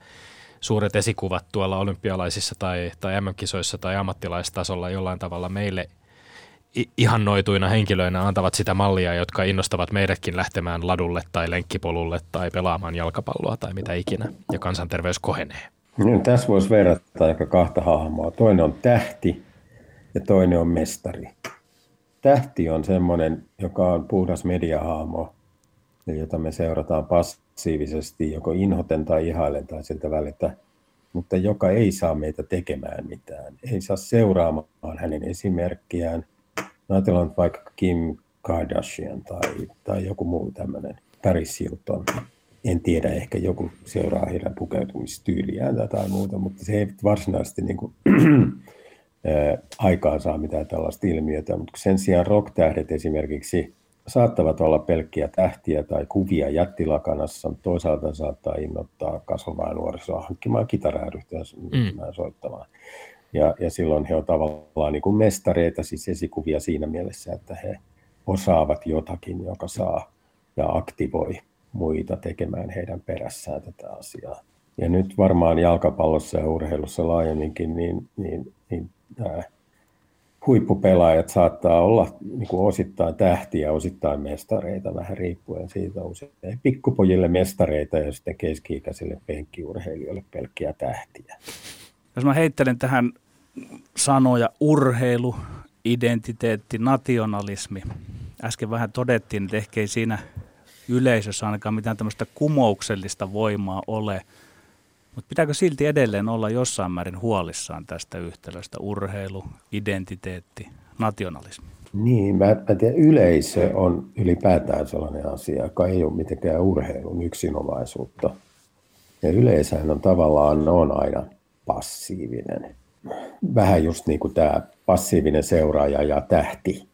suuret esikuvat tuolla olympialaisissa tai, tai MM-kisoissa tai ammattilaistasolla jollain tavalla meille – ihannoituina henkilöinä antavat sitä mallia, jotka innostavat meidätkin lähtemään ladulle tai lenkkipolulle tai pelaamaan jalkapalloa tai mitä ikinä, ja kansanterveys kohenee. No, tässä voisi verrata aika kahta hahmoa. Toinen on tähti ja toinen on mestari. Tähti on semmoinen, joka on puhdas mediahahmo, jota me seurataan passiivisesti joko inhoten tai ihailen tai siltä välitä. mutta joka ei saa meitä tekemään mitään, ei saa seuraamaan hänen esimerkkiään. Ajatellaan nyt vaikka Kim Kardashian tai, tai joku muu tämmöinen Paris Hilton. En tiedä, ehkä joku seuraa heidän pukeutumistyyliään tai muuta, mutta se ei varsinaisesti niin kuin, aikaan saa mitään tällaista ilmiötä, mutta sen sijaan rocktähdet esimerkiksi saattavat olla pelkkiä tähtiä tai kuvia jättilakanassa, mutta toisaalta saattaa innoittaa kasvavaa nuorisoa hankkimaan kitaraa ryhtyä mm. soittamaan. Ja, ja silloin he ovat tavallaan niin kuin mestareita, siis esikuvia siinä mielessä, että he osaavat jotakin, joka saa ja aktivoi muita tekemään heidän perässään tätä asiaa. Ja nyt varmaan jalkapallossa ja urheilussa laajemminkin, niin, niin, niin nämä huippupelaajat saattaa olla niin kuin osittain tähtiä, osittain mestareita, vähän riippuen siitä usein. Pikkupojille mestareita ja sitten keski-ikäisille penkkiurheilijoille pelkkiä tähtiä. Jos mä heittelen tähän sanoja urheilu, identiteetti, nationalismi. Äsken vähän todettiin, että ehkä ei siinä yleisössä ainakaan mitään tämmöistä kumouksellista voimaa ole. Mutta pitääkö silti edelleen olla jossain määrin huolissaan tästä yhtälöstä urheilu, identiteetti, nationalismi? Niin, mä, mä tiedän, yleisö on ylipäätään sellainen asia, joka ei ole mitenkään urheilun yksinomaisuutta. Ja yleisöhän on tavallaan on aina passiivinen. Vähän just niin kuin tämä passiivinen seuraaja ja tähti,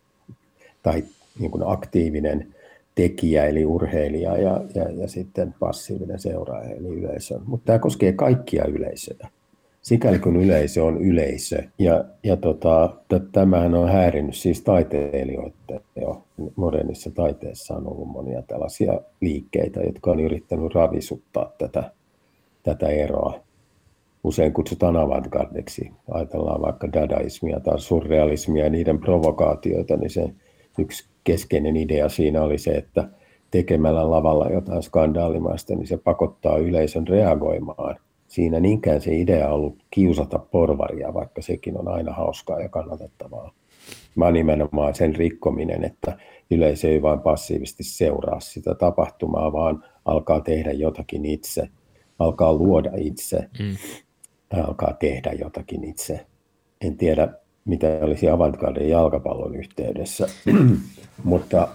tai niin kuin aktiivinen tekijä eli urheilija ja, ja, ja sitten passiivinen seuraaja eli yleisö. Mutta tämä koskee kaikkia yleisöjä. Sikäli kun yleisö on yleisö. Ja, ja tota, tämähän on häirinnyt siis taiteilijoiden jo. Modernissa taiteessa on ollut monia tällaisia liikkeitä, jotka on yrittänyt ravisuttaa tätä, tätä eroa. Usein kutsutaan avantgardeksi. Ajatellaan vaikka dadaismia tai surrealismia ja niiden provokaatioita, niin se yksi keskeinen idea siinä oli se, että tekemällä lavalla jotain skandaalimaista, niin se pakottaa yleisön reagoimaan. Siinä niinkään se idea on ollut kiusata porvaria, vaikka sekin on aina hauskaa ja kannatettavaa. Vaan nimenomaan sen rikkominen, että yleisö ei vain passiivisesti seuraa sitä tapahtumaa, vaan alkaa tehdä jotakin itse, alkaa luoda itse, mm. Alkaa tehdä jotakin itse. En tiedä, mitä olisi avantgarden jalkapallon yhteydessä, mutta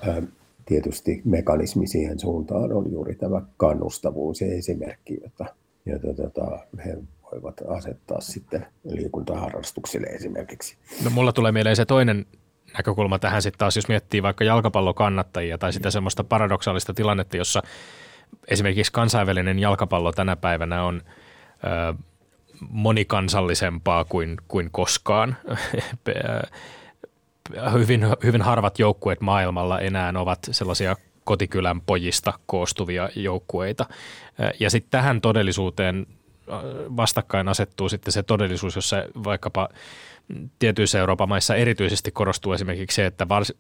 tietysti mekanismi siihen suuntaan on juuri tämä kannustavuus ja esimerkki, jota, jota, jota he voivat asettaa sitten liikuntaharrastuksille esimerkiksi. No mulla tulee mieleen se toinen näkökulma tähän sitten taas, jos miettii vaikka jalkapallokannattajia tai sitä semmoista paradoksaalista tilannetta, jossa esimerkiksi kansainvälinen jalkapallo tänä päivänä on monikansallisempaa kuin, kuin koskaan. hyvin, hyvin harvat joukkueet maailmalla enää ovat sellaisia kotikylän pojista koostuvia joukkueita. Ja sitten tähän todellisuuteen vastakkain asettuu sitten se todellisuus, jossa vaikkapa tietyissä Euroopan maissa erityisesti korostuu esimerkiksi se, että vars,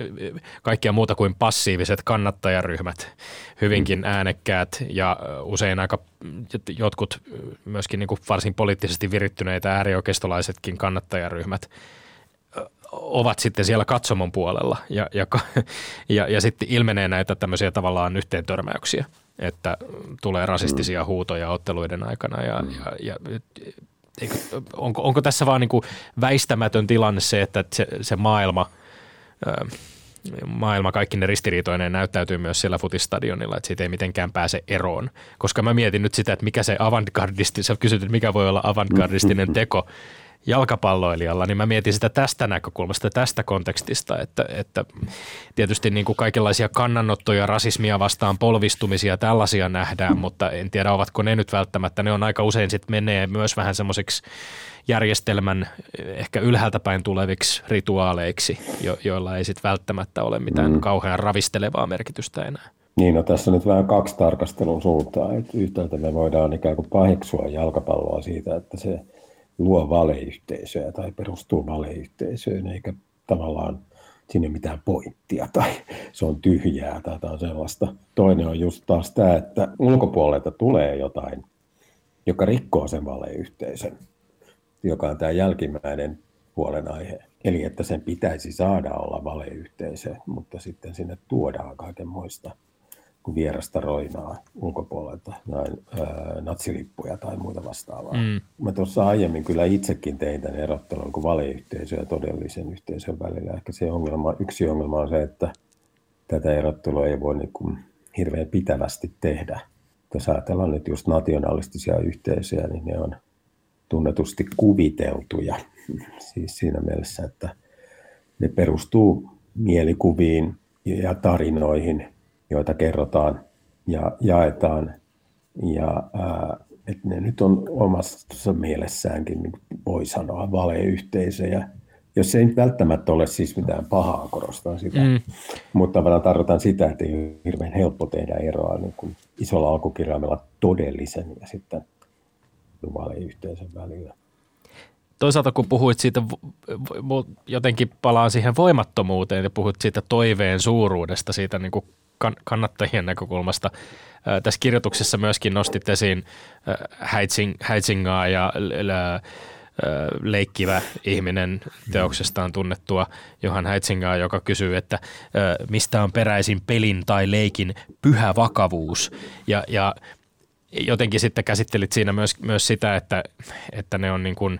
kaikkia muuta kuin passiiviset kannattajaryhmät, hyvinkin mm. äänekkäät ja usein aika jotkut myöskin niin kuin varsin poliittisesti virittyneitä äärioikeistolaisetkin kannattajaryhmät ovat sitten siellä katsomon puolella ja, ja, ja, ja sitten ilmenee näitä tämmöisiä tavallaan yhteentörmäyksiä, että tulee rasistisia mm. huutoja otteluiden aikana ja, ja, ja eikö, onko, onko tässä vaan niin kuin väistämätön tilanne se, että se, se maailma, maailma kaikki ne ristiriitoineen näyttäytyy myös siellä futistadionilla, että siitä ei mitenkään pääse eroon. Koska mä mietin nyt sitä, että mikä se avantgardisti, sä kysyt, että mikä voi olla avantgardistinen teko, jalkapalloilijalla, niin mä mietin sitä tästä näkökulmasta, tästä kontekstista, että, että tietysti niin kuin kaikenlaisia kannanottoja, rasismia vastaan, polvistumisia, tällaisia nähdään, mutta en tiedä, ovatko ne nyt välttämättä, ne on aika usein sitten menee myös vähän semmoisiksi järjestelmän ehkä ylhäältä päin tuleviksi rituaaleiksi, jo, joilla ei sitten välttämättä ole mitään mm. kauhean ravistelevaa merkitystä enää. Niin, no tässä on nyt vähän kaksi tarkastelun suuntaa. Että yhtäältä me voidaan ikään kuin paheksua jalkapalloa siitä, että se – luo valeyhteisöä tai perustuu valeyhteisöön, eikä tavallaan sinne mitään pointtia tai se on tyhjää tai jotain sellaista. Toinen on just taas tämä, että ulkopuolelta tulee jotain, joka rikkoo sen valeyhteisön, joka on tämä jälkimmäinen huolenaihe. Eli että sen pitäisi saada olla valeyhteisö, mutta sitten sinne tuodaan kaikenmoista kuin vierasta roinaa ulkopuolelta, näin, ää, natsilippuja tai muuta vastaavaa. Mm. Mä tuossa aiemmin kyllä itsekin tein tämän erottelun kuin valeyhteisön ja todellisen yhteisön välillä. Ehkä se ongelma, yksi ongelma on se, että tätä erottelua ei voi niin kuin hirveän pitävästi tehdä. Jos ajatellaan nyt just nationalistisia yhteisöjä, niin ne on tunnetusti kuviteltuja. Siis siinä mielessä, että ne perustuu mielikuviin ja tarinoihin, joita kerrotaan ja jaetaan. Ja ää, että ne nyt on omassa mielessäänkin, niin voi sanoa, valeyhteisöjä, jos ei välttämättä ole siis mitään pahaa, korostaa sitä. Mm. Mutta tavallaan tarkoitan sitä, että ei ole hirveän helppo tehdä eroa niin kuin isolla alkukirjaimella todellisen ja sitten valeyhteisön välillä. Toisaalta kun puhuit siitä, jotenkin palaan siihen voimattomuuteen ja puhuit siitä toiveen suuruudesta, siitä niin kuin kannattajien näkökulmasta. Tässä kirjoituksessa myöskin nostit esiin Heitzingaa ja leikkivä ihminen teoksestaan tunnettua Johan Heitzingaa, joka kysyy, että mistä on peräisin pelin tai leikin pyhä vakavuus. Ja, ja jotenkin sitten käsittelit siinä myös, myös sitä, että, että ne on niin kuin,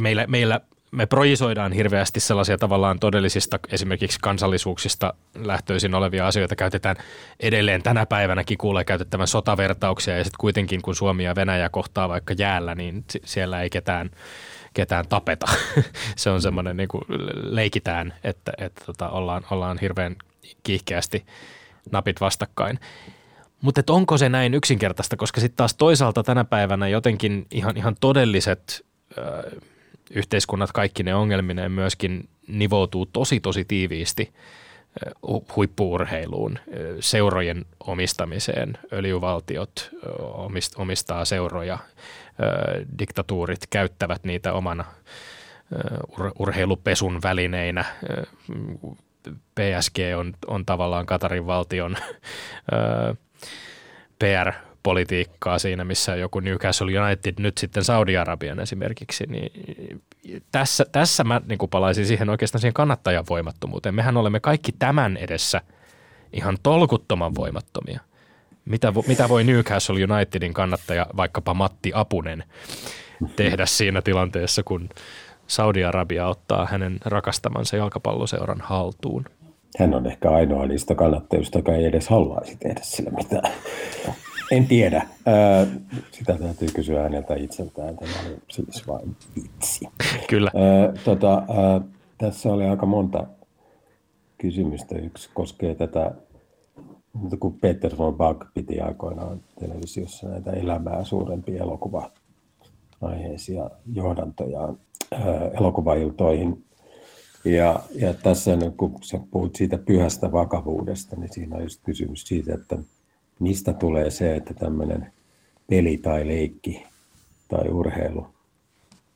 meillä, meillä me projisoidaan hirveästi sellaisia tavallaan todellisista esimerkiksi kansallisuuksista lähtöisin olevia asioita. Käytetään edelleen tänä päivänäkin kuulee käytettävän sotavertauksia ja sitten kuitenkin kun Suomi ja Venäjä kohtaa vaikka jäällä, niin siellä ei ketään, ketään tapeta. Se on semmoinen, niin kuin leikitään, että, että tota, ollaan, ollaan hirveän kiihkeästi napit vastakkain. Mutta onko se näin yksinkertaista, koska sitten taas toisaalta tänä päivänä jotenkin ihan, ihan todelliset yhteiskunnat kaikki ne ongelmineen myöskin nivoutuu tosi tosi tiiviisti huippuurheiluun, seurojen omistamiseen. Öljyvaltiot omistaa seuroja, diktatuurit käyttävät niitä omana urheilupesun välineinä. PSG on, on tavallaan Katarin valtion PR politiikkaa siinä, missä joku Newcastle United nyt sitten Saudi-Arabian esimerkiksi, niin tässä, tässä mä niin kuin palaisin siihen oikeastaan siihen kannattajan voimattomuuteen. Mehän olemme kaikki tämän edessä ihan tolkuttoman voimattomia. Mitä, mitä voi Newcastle Unitedin kannattaja, vaikkapa Matti Apunen, tehdä siinä tilanteessa, kun Saudi-Arabia ottaa hänen rakastamansa jalkapalloseuran haltuun? Hän on ehkä ainoa niistä kannattajista, joka ei edes haluaisi tehdä sillä mitään. En tiedä. Sitä täytyy kysyä häneltä itseltään. Tämä oli siis vain vitsi. Kyllä. Tota, tässä oli aika monta kysymystä. Yksi koskee tätä, kun Peter von Bach piti aikoinaan televisiossa näitä elämää suurempia elokuva-aiheisia johdantoja elokuvailtoihin. Ja, ja tässä, kun sä puhut siitä pyhästä vakavuudesta, niin siinä on just kysymys siitä, että – mistä tulee se, että tämmöinen peli tai leikki tai urheilu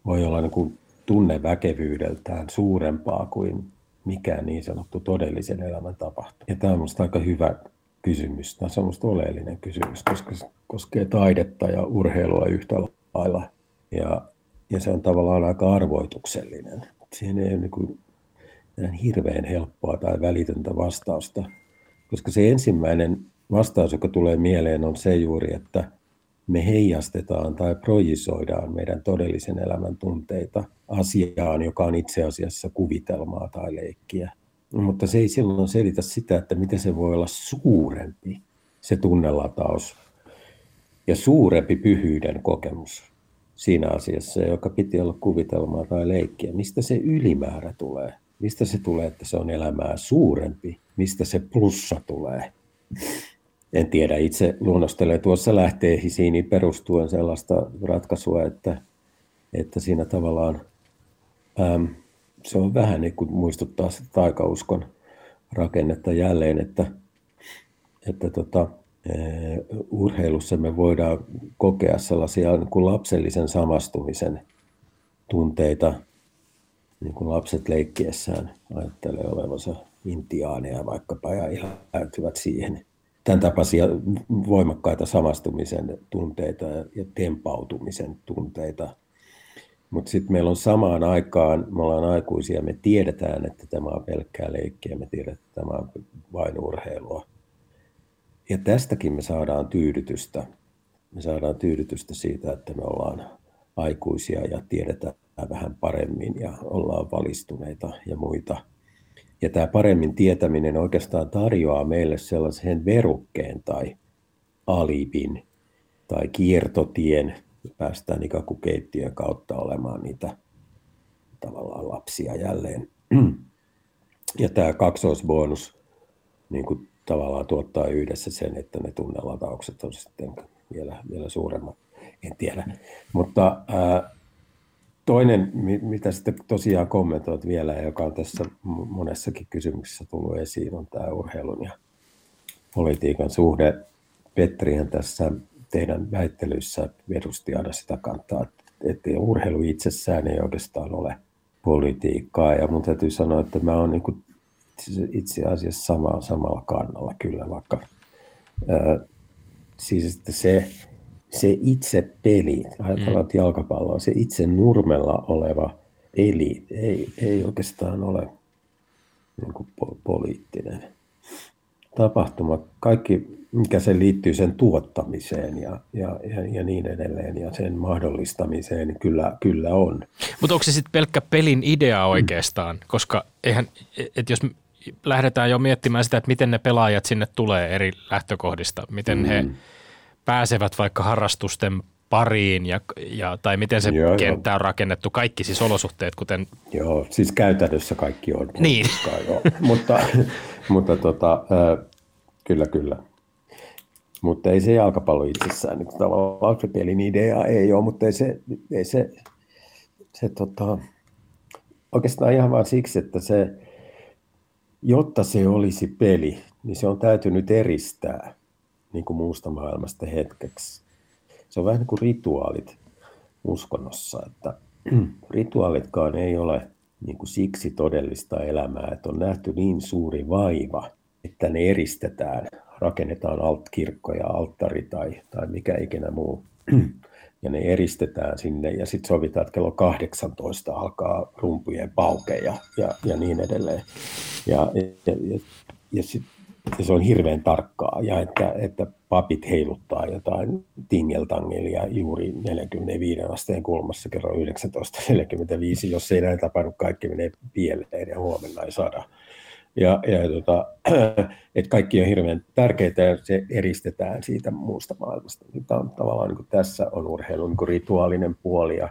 voi olla niin kuin tunneväkevyydeltään suurempaa kuin mikään niin sanottu todellisen elämän tapahtuma. Ja tämä on minusta aika hyvä kysymys. Tämä on semmoista oleellinen kysymys, koska se koskee taidetta ja urheilua yhtä lailla. Ja, ja se on tavallaan aika arvoituksellinen. Siihen ei ole niin kuin hirveän helppoa tai välitöntä vastausta, koska se ensimmäinen vastaus, joka tulee mieleen, on se juuri, että me heijastetaan tai projisoidaan meidän todellisen elämän tunteita asiaan, joka on itse asiassa kuvitelmaa tai leikkiä. Mutta se ei silloin selitä sitä, että miten se voi olla suurempi, se tunnelataus, ja suurempi pyhyyden kokemus siinä asiassa, joka piti olla kuvitelmaa tai leikkiä. Mistä se ylimäärä tulee? Mistä se tulee, että se on elämää suurempi? Mistä se plussa tulee? En tiedä, itse luonnostelee tuossa lähteisiin perustuen sellaista ratkaisua, että, että siinä tavallaan äm, se on vähän niin kuin muistuttaa sitä taikauskon rakennetta jälleen, että, että tota, urheilussa me voidaan kokea sellaisia niin kuin lapsellisen samastumisen tunteita, niin kuin lapset leikkiessään ajattelee olevansa intiaaneja vaikkapa ja ihan siihen tämän tapaisia voimakkaita samastumisen tunteita ja tempautumisen tunteita. Mutta sitten meillä on samaan aikaan, me ollaan aikuisia, me tiedetään, että tämä on pelkkää leikkiä, me tiedetään, että tämä on vain urheilua. Ja tästäkin me saadaan tyydytystä. Me saadaan tyydytystä siitä, että me ollaan aikuisia ja tiedetään vähän paremmin ja ollaan valistuneita ja muita. Ja tämä paremmin tietäminen oikeastaan tarjoaa meille sellaisen verukkeen tai alibin tai kiertotien, päästään ikään kuin keittiön kautta olemaan niitä tavallaan lapsia jälleen. Ja tämä kaksoisbonus niin kuin tavallaan tuottaa yhdessä sen, että ne tunnelataukset on sitten vielä, vielä suuremmat. En tiedä. Mutta ää, toinen, mitä sitten tosiaan kommentoit vielä, joka on tässä monessakin kysymyksessä tullut esiin, on tämä urheilun ja politiikan suhde. Petrihän tässä teidän väittelyissä edusti aina sitä kantaa, että urheilu itsessään ei oikeastaan ole politiikkaa. Ja mun täytyy sanoa, että mä oon niin itse asiassa sama, samalla kannalla kyllä, vaikka ää, siis että se, se itse peli, ajatellaan mm. jalkapalloa, se itse nurmella oleva peli ei, ei oikeastaan ole niin kuin poliittinen tapahtuma. Kaikki mikä se liittyy sen tuottamiseen ja, ja, ja, ja niin edelleen ja sen mahdollistamiseen, niin kyllä, kyllä on. Mutta onko se sitten pelkkä pelin idea oikeastaan? Mm. Koska eihän, et jos lähdetään jo miettimään sitä, että miten ne pelaajat sinne tulee eri lähtökohdista, miten mm. he pääsevät vaikka harrastusten pariin ja, ja, tai miten se joo, kenttä on rakennettu, kaikki siis olosuhteet, kuten... Joo, siis käytännössä kaikki on. Niin. Joo. mutta mutta tota, kyllä, kyllä. Mutta ei se jalkapallo itsessään, niin tavallaan pelin idea ei ole, mutta ei se, ei se, se tota, oikeastaan ihan vain siksi, että se, jotta se olisi peli, niin se on täytynyt eristää niin kuin muusta maailmasta hetkeksi. Se on vähän niin kuin rituaalit uskonnossa, että rituaalitkaan ei ole niin kuin siksi todellista elämää, että on nähty niin suuri vaiva, että ne eristetään rakennetaan altkirkko ja alttari tai, tai mikä ikinä muu. Ja ne eristetään sinne ja sitten sovitaan, että kello 18 alkaa rumpujen pauke ja, ja, ja niin edelleen. Ja, ja, ja, ja, sit, se on hirveän tarkkaa ja että, että papit heiluttaa jotain tingeltangelia juuri 45 asteen kulmassa kello 19.45, jos ei näin tapahdu, kaikki menee pieleen ja huomenna ei saada ja, ja tota, että kaikki on hirveän tärkeitä ja se eristetään siitä muusta maailmasta. Tämä on tavallaan niin kuin tässä on urheilun niin rituaalinen puoli ja,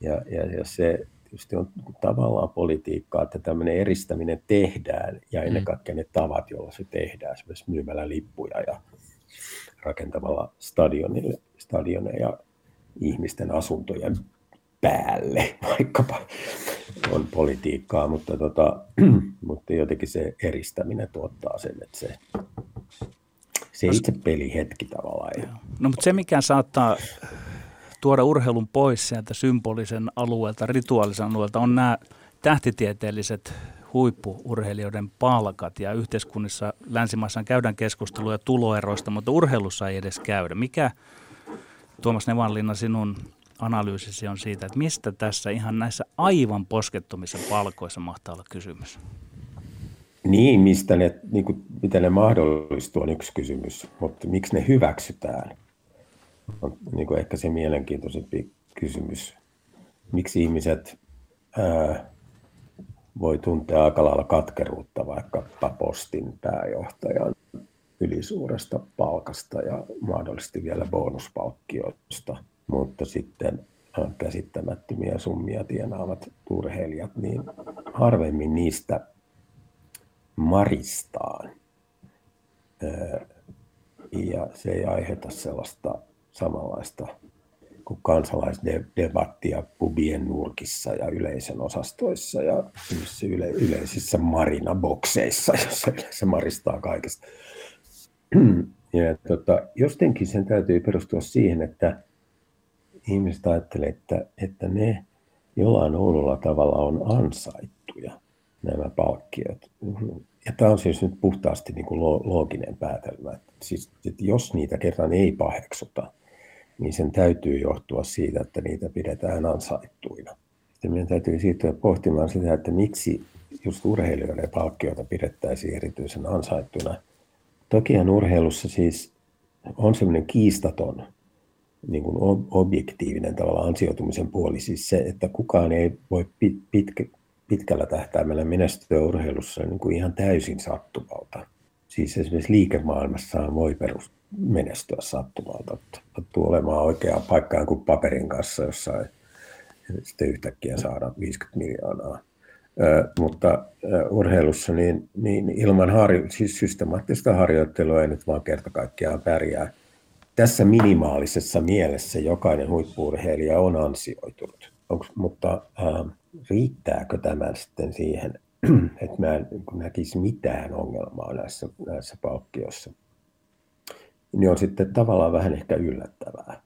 ja, ja, ja se tietysti on tavallaan politiikkaa, että tämmöinen eristäminen tehdään ja ennen mm. kaikkea ne tavat, joilla se tehdään, esimerkiksi myymällä lippuja ja rakentamalla stadionille, stadioneja ihmisten asuntojen päälle vaikkapa on politiikkaa, mutta, tota, mutta jotenkin se eristäminen tuottaa sen, että se, se itse pelihetki tavallaan ei. No mutta se, mikä saattaa tuoda urheilun pois sieltä symbolisen alueelta, rituaalisen alueelta, on nämä tähtitieteelliset huippuurheilijoiden palkat ja yhteiskunnissa länsimaissa käydään keskustelua tuloeroista, mutta urheilussa ei edes käydä. Mikä, Tuomas Nevanlinna, sinun analyysisi on siitä, että mistä tässä ihan näissä aivan poskettomissa palkoissa mahtaa olla kysymys? Niin, mistä ne, niin kuin, miten ne mahdollistuu on yksi kysymys, mutta miksi ne hyväksytään on niin kuin ehkä se mielenkiintoisempi kysymys. Miksi ihmiset ää, voi tuntea aika lailla katkeruutta vaikka postin pääjohtajan ylisuuresta palkasta ja mahdollisesti vielä bonuspalkkioista – mutta sitten käsittämättömiä summia tienaavat urheilijat, niin harvemmin niistä maristaan. Ja se ei aiheuta sellaista samanlaista kuin kansalaisdebattia pubien nurkissa ja yleisön osastoissa ja yle, yleisissä marinabokseissa, jossa se maristaa kaikesta. Ja tota, jostenkin sen täytyy perustua siihen, että ihmiset ajattelee, että, että ne jollain oudolla tavalla on ansaittuja, nämä palkkiot. Ja tämä on siis nyt puhtaasti niin kuin looginen päätelmä. Siis, että jos niitä kerran ei paheksuta, niin sen täytyy johtua siitä, että niitä pidetään ansaittuina. Sitten meidän täytyy siirtyä pohtimaan sitä, että miksi just urheilijoiden palkkioita pidettäisiin erityisen ansaittuna. Tokihan urheilussa siis on semmoinen kiistaton niin kuin objektiivinen tavalla ansioitumisen puoli, siis se, että kukaan ei voi pit, pitkä, pitkällä tähtäimellä menestyä urheilussa niin kuin ihan täysin sattumalta. Siis esimerkiksi liikemaailmassa voi perus menestyä sattumalta. Sattuu olemaan oikeaan paikkaan kuin paperin kanssa jossain sitten yhtäkkiä saada 50 miljoonaa. Ö, mutta ö, urheilussa niin, niin ilman harjo, siis systemaattista harjoittelua ei nyt vaan kerta kaikkiaan pärjää. Tässä minimaalisessa mielessä jokainen huippuurheilija on ansioitunut. Onks, mutta äh, riittääkö tämä sitten siihen, että mä en näkisi mitään ongelmaa näissä, näissä palkkioissa? Niin on sitten tavallaan vähän ehkä yllättävää.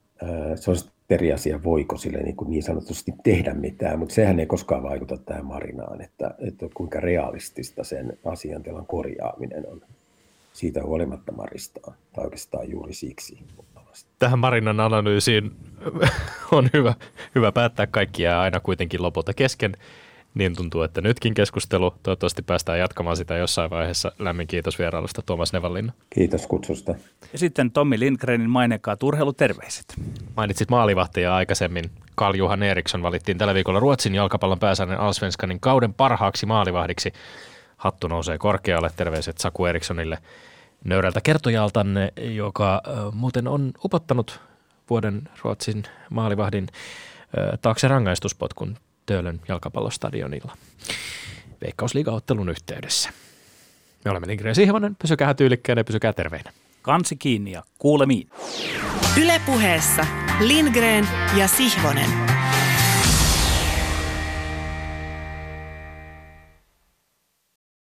Se on eri asia, voiko sille niin, kuin niin sanotusti tehdä mitään, mutta sehän ei koskaan vaikuta tähän Marinaan, että, että kuinka realistista sen asiantilan korjaaminen on siitä huolimatta Maristaan, tai oikeastaan juuri siksi. Tähän Marinan analyysiin on hyvä, hyvä päättää kaikkia aina kuitenkin lopulta kesken niin tuntuu, että nytkin keskustelu. Toivottavasti päästään jatkamaan sitä jossain vaiheessa. Lämmin kiitos vierailusta Tuomas Nevallinna. Kiitos kutsusta. Ja sitten Tommi Lindgrenin mainekaa urheiluterveiset. Mainitsit maalivahtia aikaisemmin. Karl Johan Eriksson valittiin tällä viikolla Ruotsin jalkapallon pääsäännön Alsvenskanin kauden parhaaksi maalivahdiksi. Hattu nousee korkealle. Terveiset Saku Erikssonille nöyrältä kertojaltanne, joka muuten on upottanut vuoden Ruotsin maalivahdin taakse rangaistuspotkun Töölön jalkapallostadionilla Veikkausliigaottelun yhteydessä. Me olemme Lindgren Sihvonen, pysykää tyylikkäänä ja pysykää terveinä. Kansi kiinni ja kuulemiin. Ylepuheessa Lindgren ja Sihvonen.